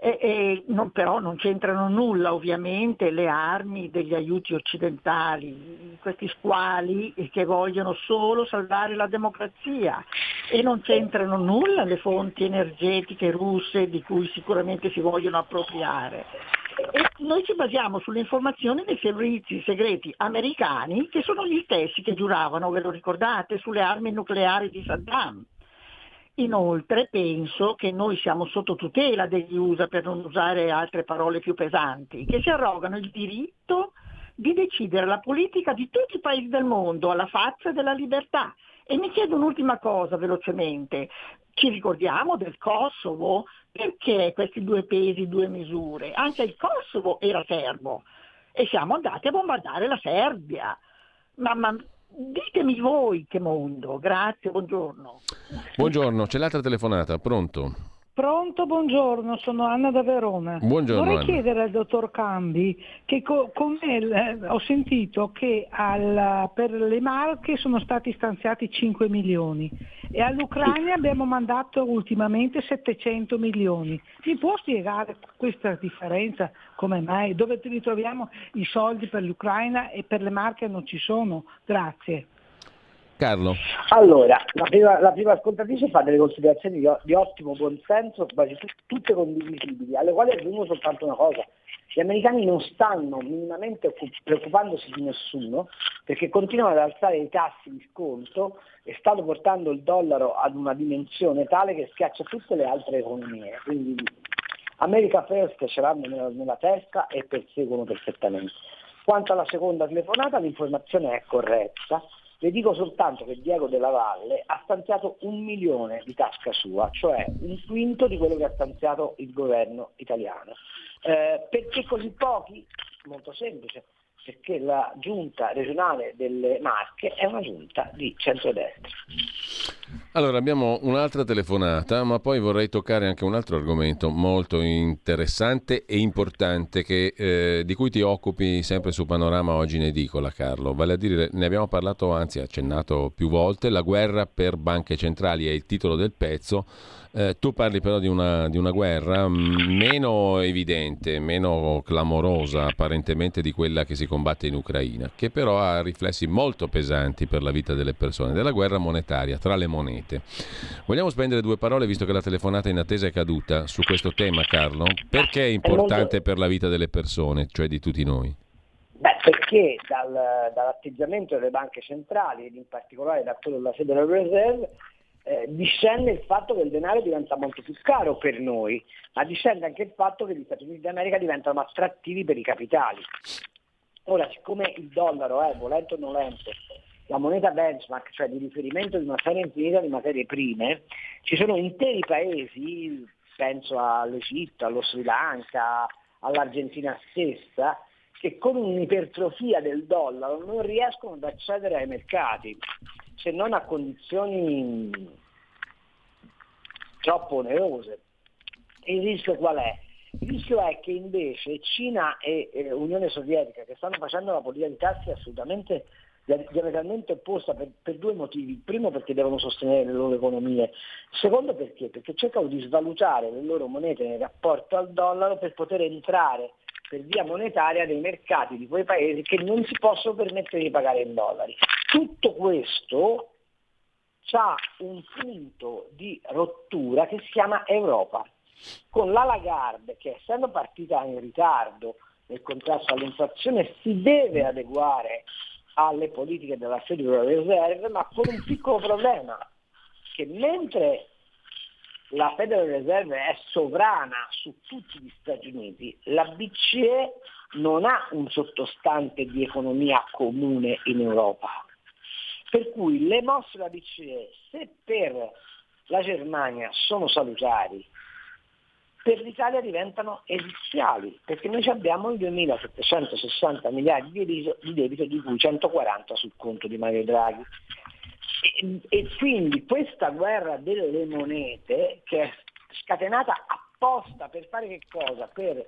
E, e non- però non c'entrano nulla ovviamente le armi degli aiuti occidentali, questi squali che vogliono solo salvare la democrazia e non c'entrano nulla le fonti energetiche russe di cui sicuramente si vogliono appropriare. E noi ci basiamo sulle informazioni dei servizi segreti americani che sono gli stessi che giuravano, ve lo ricordate, sulle armi nucleari di Saddam. Inoltre penso che noi siamo sotto tutela degli USA, per non usare altre parole più pesanti, che si arrogano il diritto di decidere la politica di tutti i paesi del mondo alla faccia della libertà. E mi chiedo un'ultima cosa velocemente. Ci ricordiamo del Kosovo? Perché questi due pesi, due misure? Anche il Kosovo era serbo e siamo andati a bombardare la Serbia. Ma, ditemi voi che mondo. Grazie, buongiorno. Buongiorno, c'è l'altra telefonata, pronto? Pronto, buongiorno, sono Anna da Verona. Buongiorno, Vorrei Anna. chiedere al dottor Cambi che co- con me eh, ho sentito che al- per le Marche sono stati stanziati 5 milioni e all'Ucraina abbiamo mandato ultimamente 700 milioni. Mi può spiegare questa differenza? Come mai? Dove ritroviamo i soldi per l'Ucraina e per le Marche non ci sono? Grazie. Carlo? Allora, la prima, la prima ascoltatrice fa delle considerazioni di, di ottimo buonsenso, tutte condivisibili, alle quali aggiungo soltanto una cosa. Gli americani non stanno minimamente occu- preoccupandosi di nessuno perché continuano ad alzare i tassi di sconto e stanno portando il dollaro ad una dimensione tale che schiaccia tutte le altre economie. Quindi America First ce l'hanno nella, nella testa e perseguono perfettamente. Quanto alla seconda telefonata l'informazione è corretta, le dico soltanto che Diego della Valle ha stanziato un milione di tasca sua, cioè un quinto di quello che ha stanziato il governo italiano. Eh, perché così pochi? Molto semplice, perché la giunta regionale delle Marche è una giunta di centrodestra. Allora abbiamo un'altra telefonata, ma poi vorrei toccare anche un altro argomento molto interessante e importante che, eh, di cui ti occupi sempre su Panorama oggi in edicola, Carlo. Vale a dire, ne abbiamo parlato, anzi accennato più volte, la guerra per banche centrali è il titolo del pezzo eh, tu parli però di una, di una, guerra meno evidente, meno clamorosa apparentemente di quella che si combatte in Ucraina, che però ha riflessi molto pesanti per la vita delle persone, della guerra monetaria tra le monete. Vogliamo spendere due parole, visto che la telefonata in attesa è caduta, su questo tema, Carlo? Perché è importante per la vita delle persone, cioè di tutti noi? Beh, perché dal, dall'atteggiamento delle banche centrali ed in particolare da quello della Federal Reserve eh, discende il fatto che il denaro diventa molto più caro per noi, ma discende anche il fatto che gli Stati Uniti d'America diventano attrattivi per i capitali. Ora, siccome il dollaro è, volente o nolente, la moneta benchmark, cioè di riferimento di una serie infinita di materie prime, ci sono interi paesi, penso all'Egitto, allo Sri Lanka, all'Argentina stessa, che con un'ipertrofia del dollaro non riescono ad accedere ai mercati se non a condizioni troppo onerose. Il rischio qual è? Il rischio è che invece Cina e, e Unione Sovietica, che stanno facendo una politica di tassi assolutamente diametralmente opposta per, per, due motivi. Primo perché devono sostenere le loro economie, secondo perché? Perché cercano di svalutare le loro monete in rapporto al dollaro per poter entrare per via monetaria nei mercati di quei paesi che non si possono permettere di pagare in dollari. Tutto questo ha un punto di rottura che si chiama Europa. Con la Lagarde, che essendo partita in ritardo nel contrasto all'inflazione, si deve adeguare alle politiche della Federal Reserve, ma con un piccolo problema, che mentre la Federal Reserve è sovrana su tutti gli Stati Uniti, la BCE non ha un sottostante di economia comune in Europa. Per cui le mosse della BCE, se per la Germania sono salutari, per l'Italia diventano esiziali, perché noi abbiamo i 2.760 miliardi di debito, di cui 140 sul conto di Mario Draghi. E, e quindi questa guerra delle monete, che è scatenata apposta per fare che cosa? Per,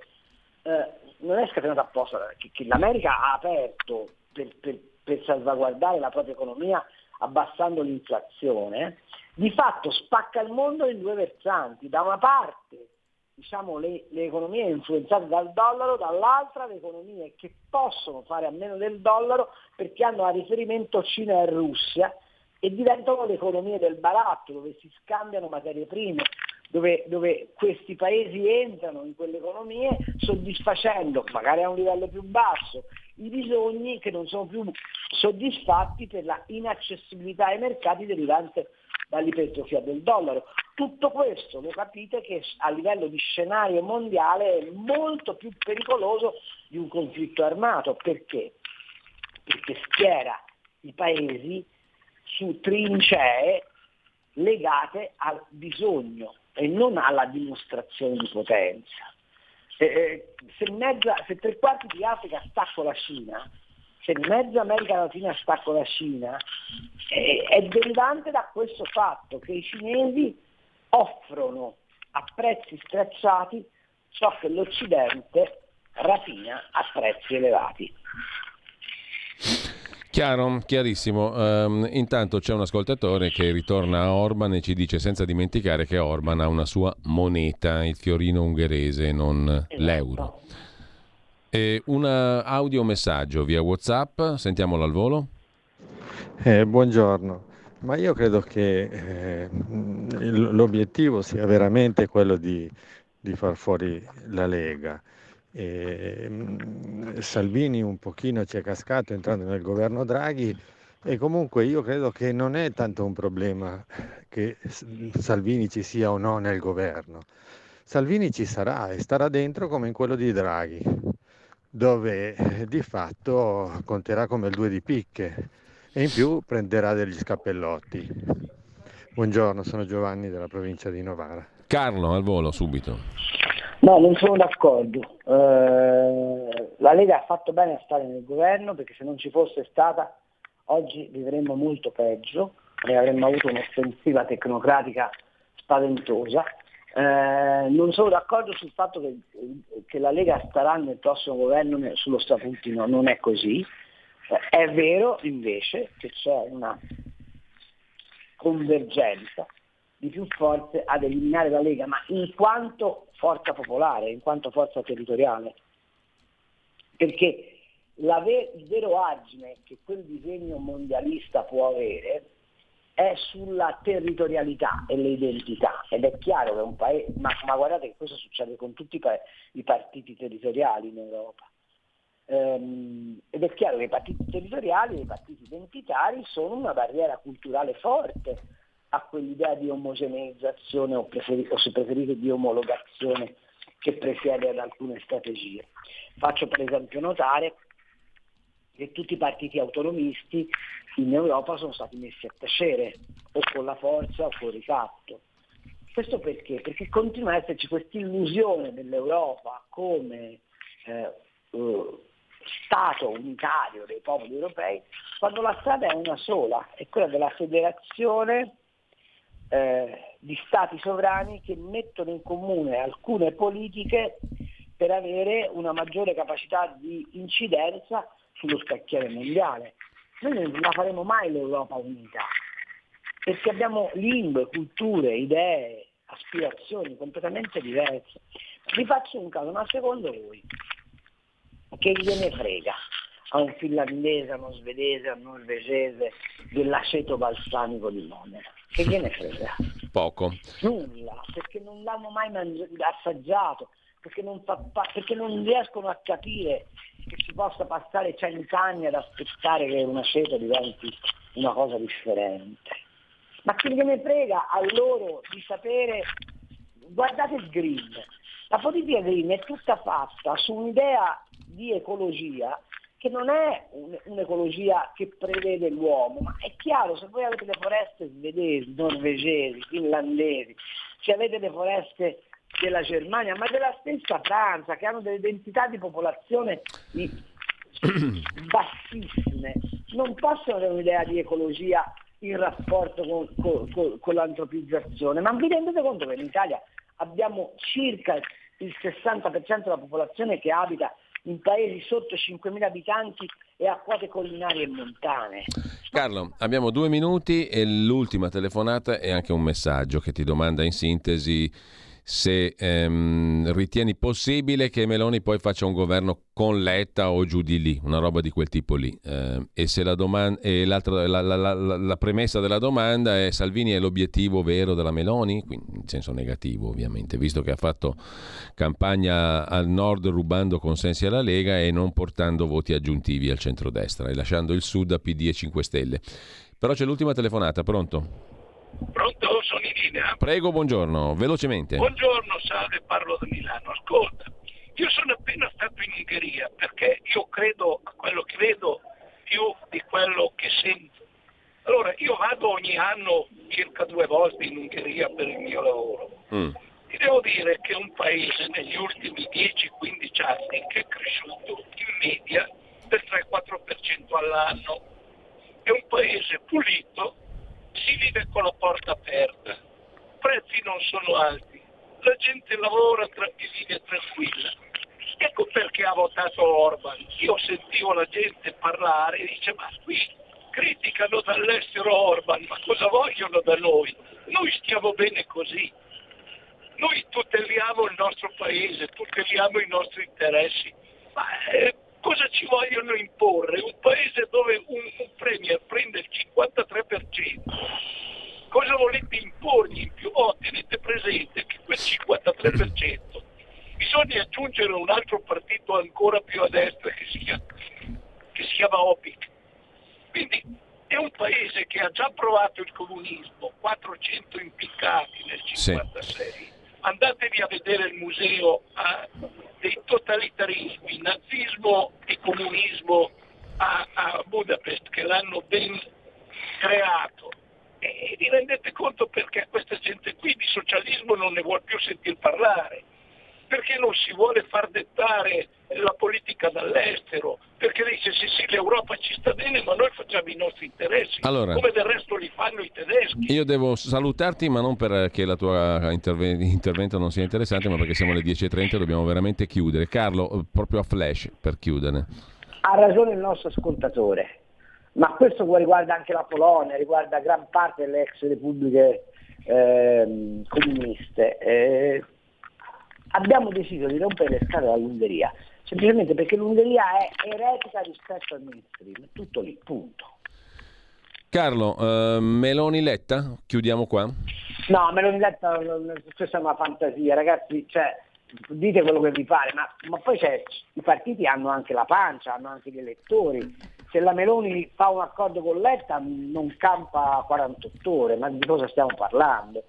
eh, non è scatenata apposta, che, che l'America ha aperto per, per, per salvaguardare la propria economia abbassando l'inflazione, di fatto spacca il mondo in due versanti. Da una parte diciamo, le, le, economie influenzate dal dollaro, dall'altra le economie che possono fare a meno del dollaro perché hanno a riferimento Cina e Russia e diventano le economie del baratto dove si scambiano materie prime, dove, dove, questi paesi entrano in quelle economie soddisfacendo, magari a un livello più basso, i bisogni che non sono più soddisfatti per la inaccessibilità ai mercati derivante dall'ipertrofia del dollaro. Tutto questo lo capite che a livello di scenario mondiale è molto più pericoloso di un conflitto armato. Perché? Perché schiera i paesi su trincee legate al bisogno e non alla dimostrazione di potenza. Eh, se, mezza, se tre quarti di Africa sta con la Cina, se mezza America Latina sta con la Cina, eh, è derivante da questo fatto che i cinesi offrono a prezzi stracciati ciò che l'Occidente rapina a prezzi elevati. Chiaro, chiarissimo. Um, intanto c'è un ascoltatore che ritorna a Orban e ci dice senza dimenticare che Orban ha una sua moneta, il fiorino ungherese, non esatto. l'euro. E un audiomessaggio via WhatsApp, sentiamolo al volo. Eh, buongiorno, ma io credo che eh, l'obiettivo sia veramente quello di, di far fuori la Lega e, mm, Salvini un pochino ci è cascato entrando nel governo Draghi e comunque io credo che non è tanto un problema che Salvini ci sia o no nel governo. Salvini ci sarà e starà dentro come in quello di Draghi, dove di fatto conterà come il 2 di picche e in più prenderà degli scappellotti. Buongiorno, sono Giovanni della provincia di Novara. Carlo, al volo, subito. No, non sono d'accordo. Eh, la Lega ha fatto bene a stare nel governo perché se non ci fosse stata oggi vivremmo molto peggio e avremmo avuto un'offensiva tecnocratica spaventosa. Eh, non sono d'accordo sul fatto che, che, la Lega starà nel prossimo governo sullo statutino, non è così. Eh, è vero invece che c'è una convergenza di più forze ad eliminare la Lega, ma in quanto forza popolare, in quanto forza territoriale. Perché ver- il vero argine che quel disegno mondialista può avere è sulla territorialità e le identità ed è chiaro che un paese, ma, ma guardate che questo succede con tutti i, pa- i partiti territoriali in Europa. Ehm, ed è chiaro che i partiti territoriali e i partiti identitari sono una barriera culturale forte a quell'idea di omogeneizzazione o, preferi- o se preferite di omologazione che presiede ad alcune strategie. Faccio per esempio notare che tutti i partiti autonomisti in Europa sono stati messi a tacere, o con la forza o con il ricatto. Questo perché? Perché continua ad esserci questa illusione dell'Europa come eh, uh, Stato unitario dei popoli europei, quando la strada è una sola, è quella della federazione eh, di Stati sovrani che mettono in comune alcune politiche per avere una maggiore capacità di incidenza sullo scacchiere mondiale. Noi non la faremo mai l'Europa unita, perché abbiamo lingue, culture, idee, aspirazioni completamente diverse. Vi faccio un caso, ma secondo voi che gliene frega a un finlandese, a uno svedese, a un norvegese dell'aceto balsamico di Modena? Che gliene frega? Poco. Nulla, perché non l'hanno mai mangi- assaggiato, perché non, pa- perché non riescono a capire che si possa passare cent'anni ad aspettare che una seta diventi una cosa differente. Ma chi gliene frega a loro di sapere, guardate il green, la politica green è tutta fatta su un'idea di ecologia che non è un'ecologia che prevede l'uomo, ma è chiaro, se voi avete le foreste svedesi, norvegesi, finlandesi, se avete le foreste della Germania, ma della stessa Francia, che hanno delle densità di popolazione bassissime, non possono avere un'idea di ecologia in rapporto con, con, con, con l'antropizzazione. Ma vi rendete conto che in Italia abbiamo circa il 60% della popolazione che abita in paesi sotto 5.000 abitanti e a quote collinari e montane. Carlo, abbiamo due minuti e l'ultima telefonata è anche un messaggio che ti domanda in sintesi se ehm, ritieni possibile che Meloni poi faccia un governo con Letta o giù di lì, una roba di quel tipo lì. Eh, e se la, domanda, e la, la, la, premessa della domanda è Salvini è l'obiettivo vero della Meloni, Quindi, in senso negativo ovviamente, visto che ha fatto campagna al nord rubando consensi alla Lega e non portando voti aggiuntivi al centrodestra e lasciando il sud a PD e 5 Stelle. Però c'è l'ultima telefonata, pronto? Pronto, sono in linea. Prego, buongiorno, velocemente. Buongiorno, salve, parlo da Milano. Ascolta, io sono appena stato in Ungheria perché io credo a quello che vedo più di quello che sento. Allora, io vado ogni anno circa due volte in Ungheria per il mio lavoro. Mm. Ti devo dire che è un paese negli ultimi 10-15 anni che è cresciuto in media del 3-4% all'anno. È un paese pulito, si vive con la porta aperta, i prezzi non sono alti, la gente lavora e vive tranquilla. Ecco perché ha votato Orban. Io sentivo la gente parlare e dice ma qui criticano dall'estero Orban, ma cosa vogliono da noi? Noi stiamo bene così. Noi tuteliamo il nostro paese, tuteliamo i nostri interessi, ma eh, cosa ci vogliono imporre? Un paese dove un, un premier prende il 53%, cosa volete imporgli in più? Oh, tenete presente che quel 53% bisogna aggiungere un altro partito ancora più a destra che si chiama, che si chiama OPIC. Quindi è un paese che ha già provato il comunismo, 400 impiccati nel 1956. Sì andatevi a vedere il museo a, dei totalitarismi, nazismo e comunismo a, a Budapest che l'hanno ben creato. E vi rendete conto perché questa gente qui di socialismo non ne vuole più sentir parlare, perché non si vuole far dettare la politica dall'estero, perché dice sì sì l'Europa ci sta bene ma noi facciamo i nostri interessi, allora, come del resto li fanno i tedeschi. Io devo salutarti ma non perché la tua interve- intervento non sia interessante ma perché siamo alle 10.30 e dobbiamo veramente chiudere. Carlo, proprio a flash per chiudere. Ha ragione il nostro ascoltatore, ma questo riguarda anche la Polonia, riguarda gran parte delle ex repubbliche eh, comuniste. Eh, abbiamo deciso di rompere le scale dall'Ungheria, semplicemente perché l'Ungheria è eretica rispetto al mainstream, tutto lì, punto. Carlo, eh, Meloni Letta, chiudiamo qua? No, Meloni Letta, questa è una fantasia, ragazzi, cioè, dite quello che vi pare, ma, ma poi i partiti hanno anche la pancia, hanno anche gli elettori. Se la Meloni fa un accordo con Letta non campa 48 ore, ma di cosa stiamo parlando?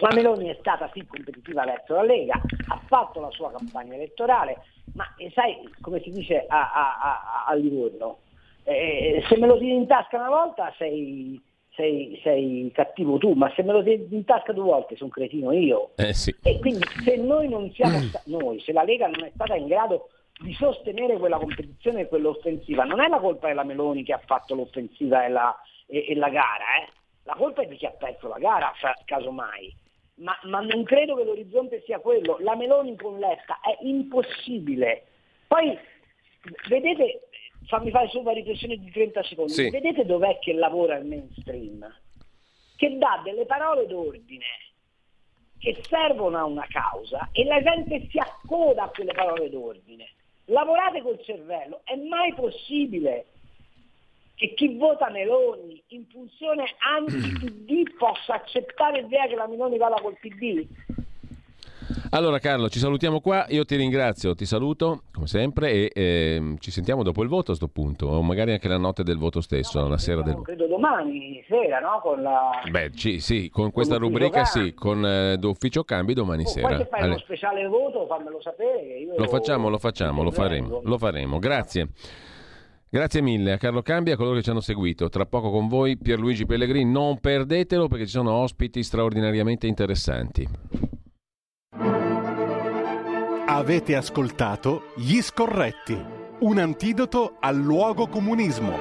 La Meloni è stata sì competitiva verso la Lega, ha fatto la sua campagna elettorale, ma eh, sai come si dice a, a, a, a Livorno? Eh, se me lo tieni in tasca una volta sei, sei, sei, cattivo tu, ma se me lo tieni in tasca due volte sono cretino io. Eh sì. E quindi se noi non siamo stati, noi, se la Lega non è stata in grado di sostenere quella competizione e quell'offensiva, non è la colpa della Meloni che ha fatto l'offensiva e la, e, e la gara, eh? la colpa è di chi ha perso la gara, casomai ma, ma non credo che l'orizzonte sia quello. La Meloni con Letta è impossibile. Poi, vedete, fammi fare solo una riflessione di 30 secondi, Sì. vedete dov'è che lavora il mainstream? Che dà delle parole d'ordine che servono a una causa e la gente si accoda a quelle parole d'ordine. Lavorate col cervello, è mai possibile che chi vota Meloni in funzione anti-PD possa accettare l'idea che la Meloni vada col PD? Allora Carlo, ci salutiamo qua, io ti ringrazio, ti saluto come sempre e ehm, ci sentiamo dopo il voto a sto punto, o magari anche la notte del voto stesso, la sera del No, credo domani sera, no? Con la... Beh, ci- sì, con questa Con l'ufficio rubrica cambi. sì, con eh, d'ufficio cambi domani Oh, sera. poi se fai alle- uno speciale voto fammelo sapere. Lo facciamo, lo facciamo, lo faremo, lo faremo. Grazie. Grazie mille a Carlo Cambi e a coloro che ci hanno seguito. Tra poco con voi Pierluigi Pellegrini. Non perdetelo perché ci sono ospiti straordinariamente interessanti. Avete ascoltato Gli Scorretti, un antidoto al luogo comunismo.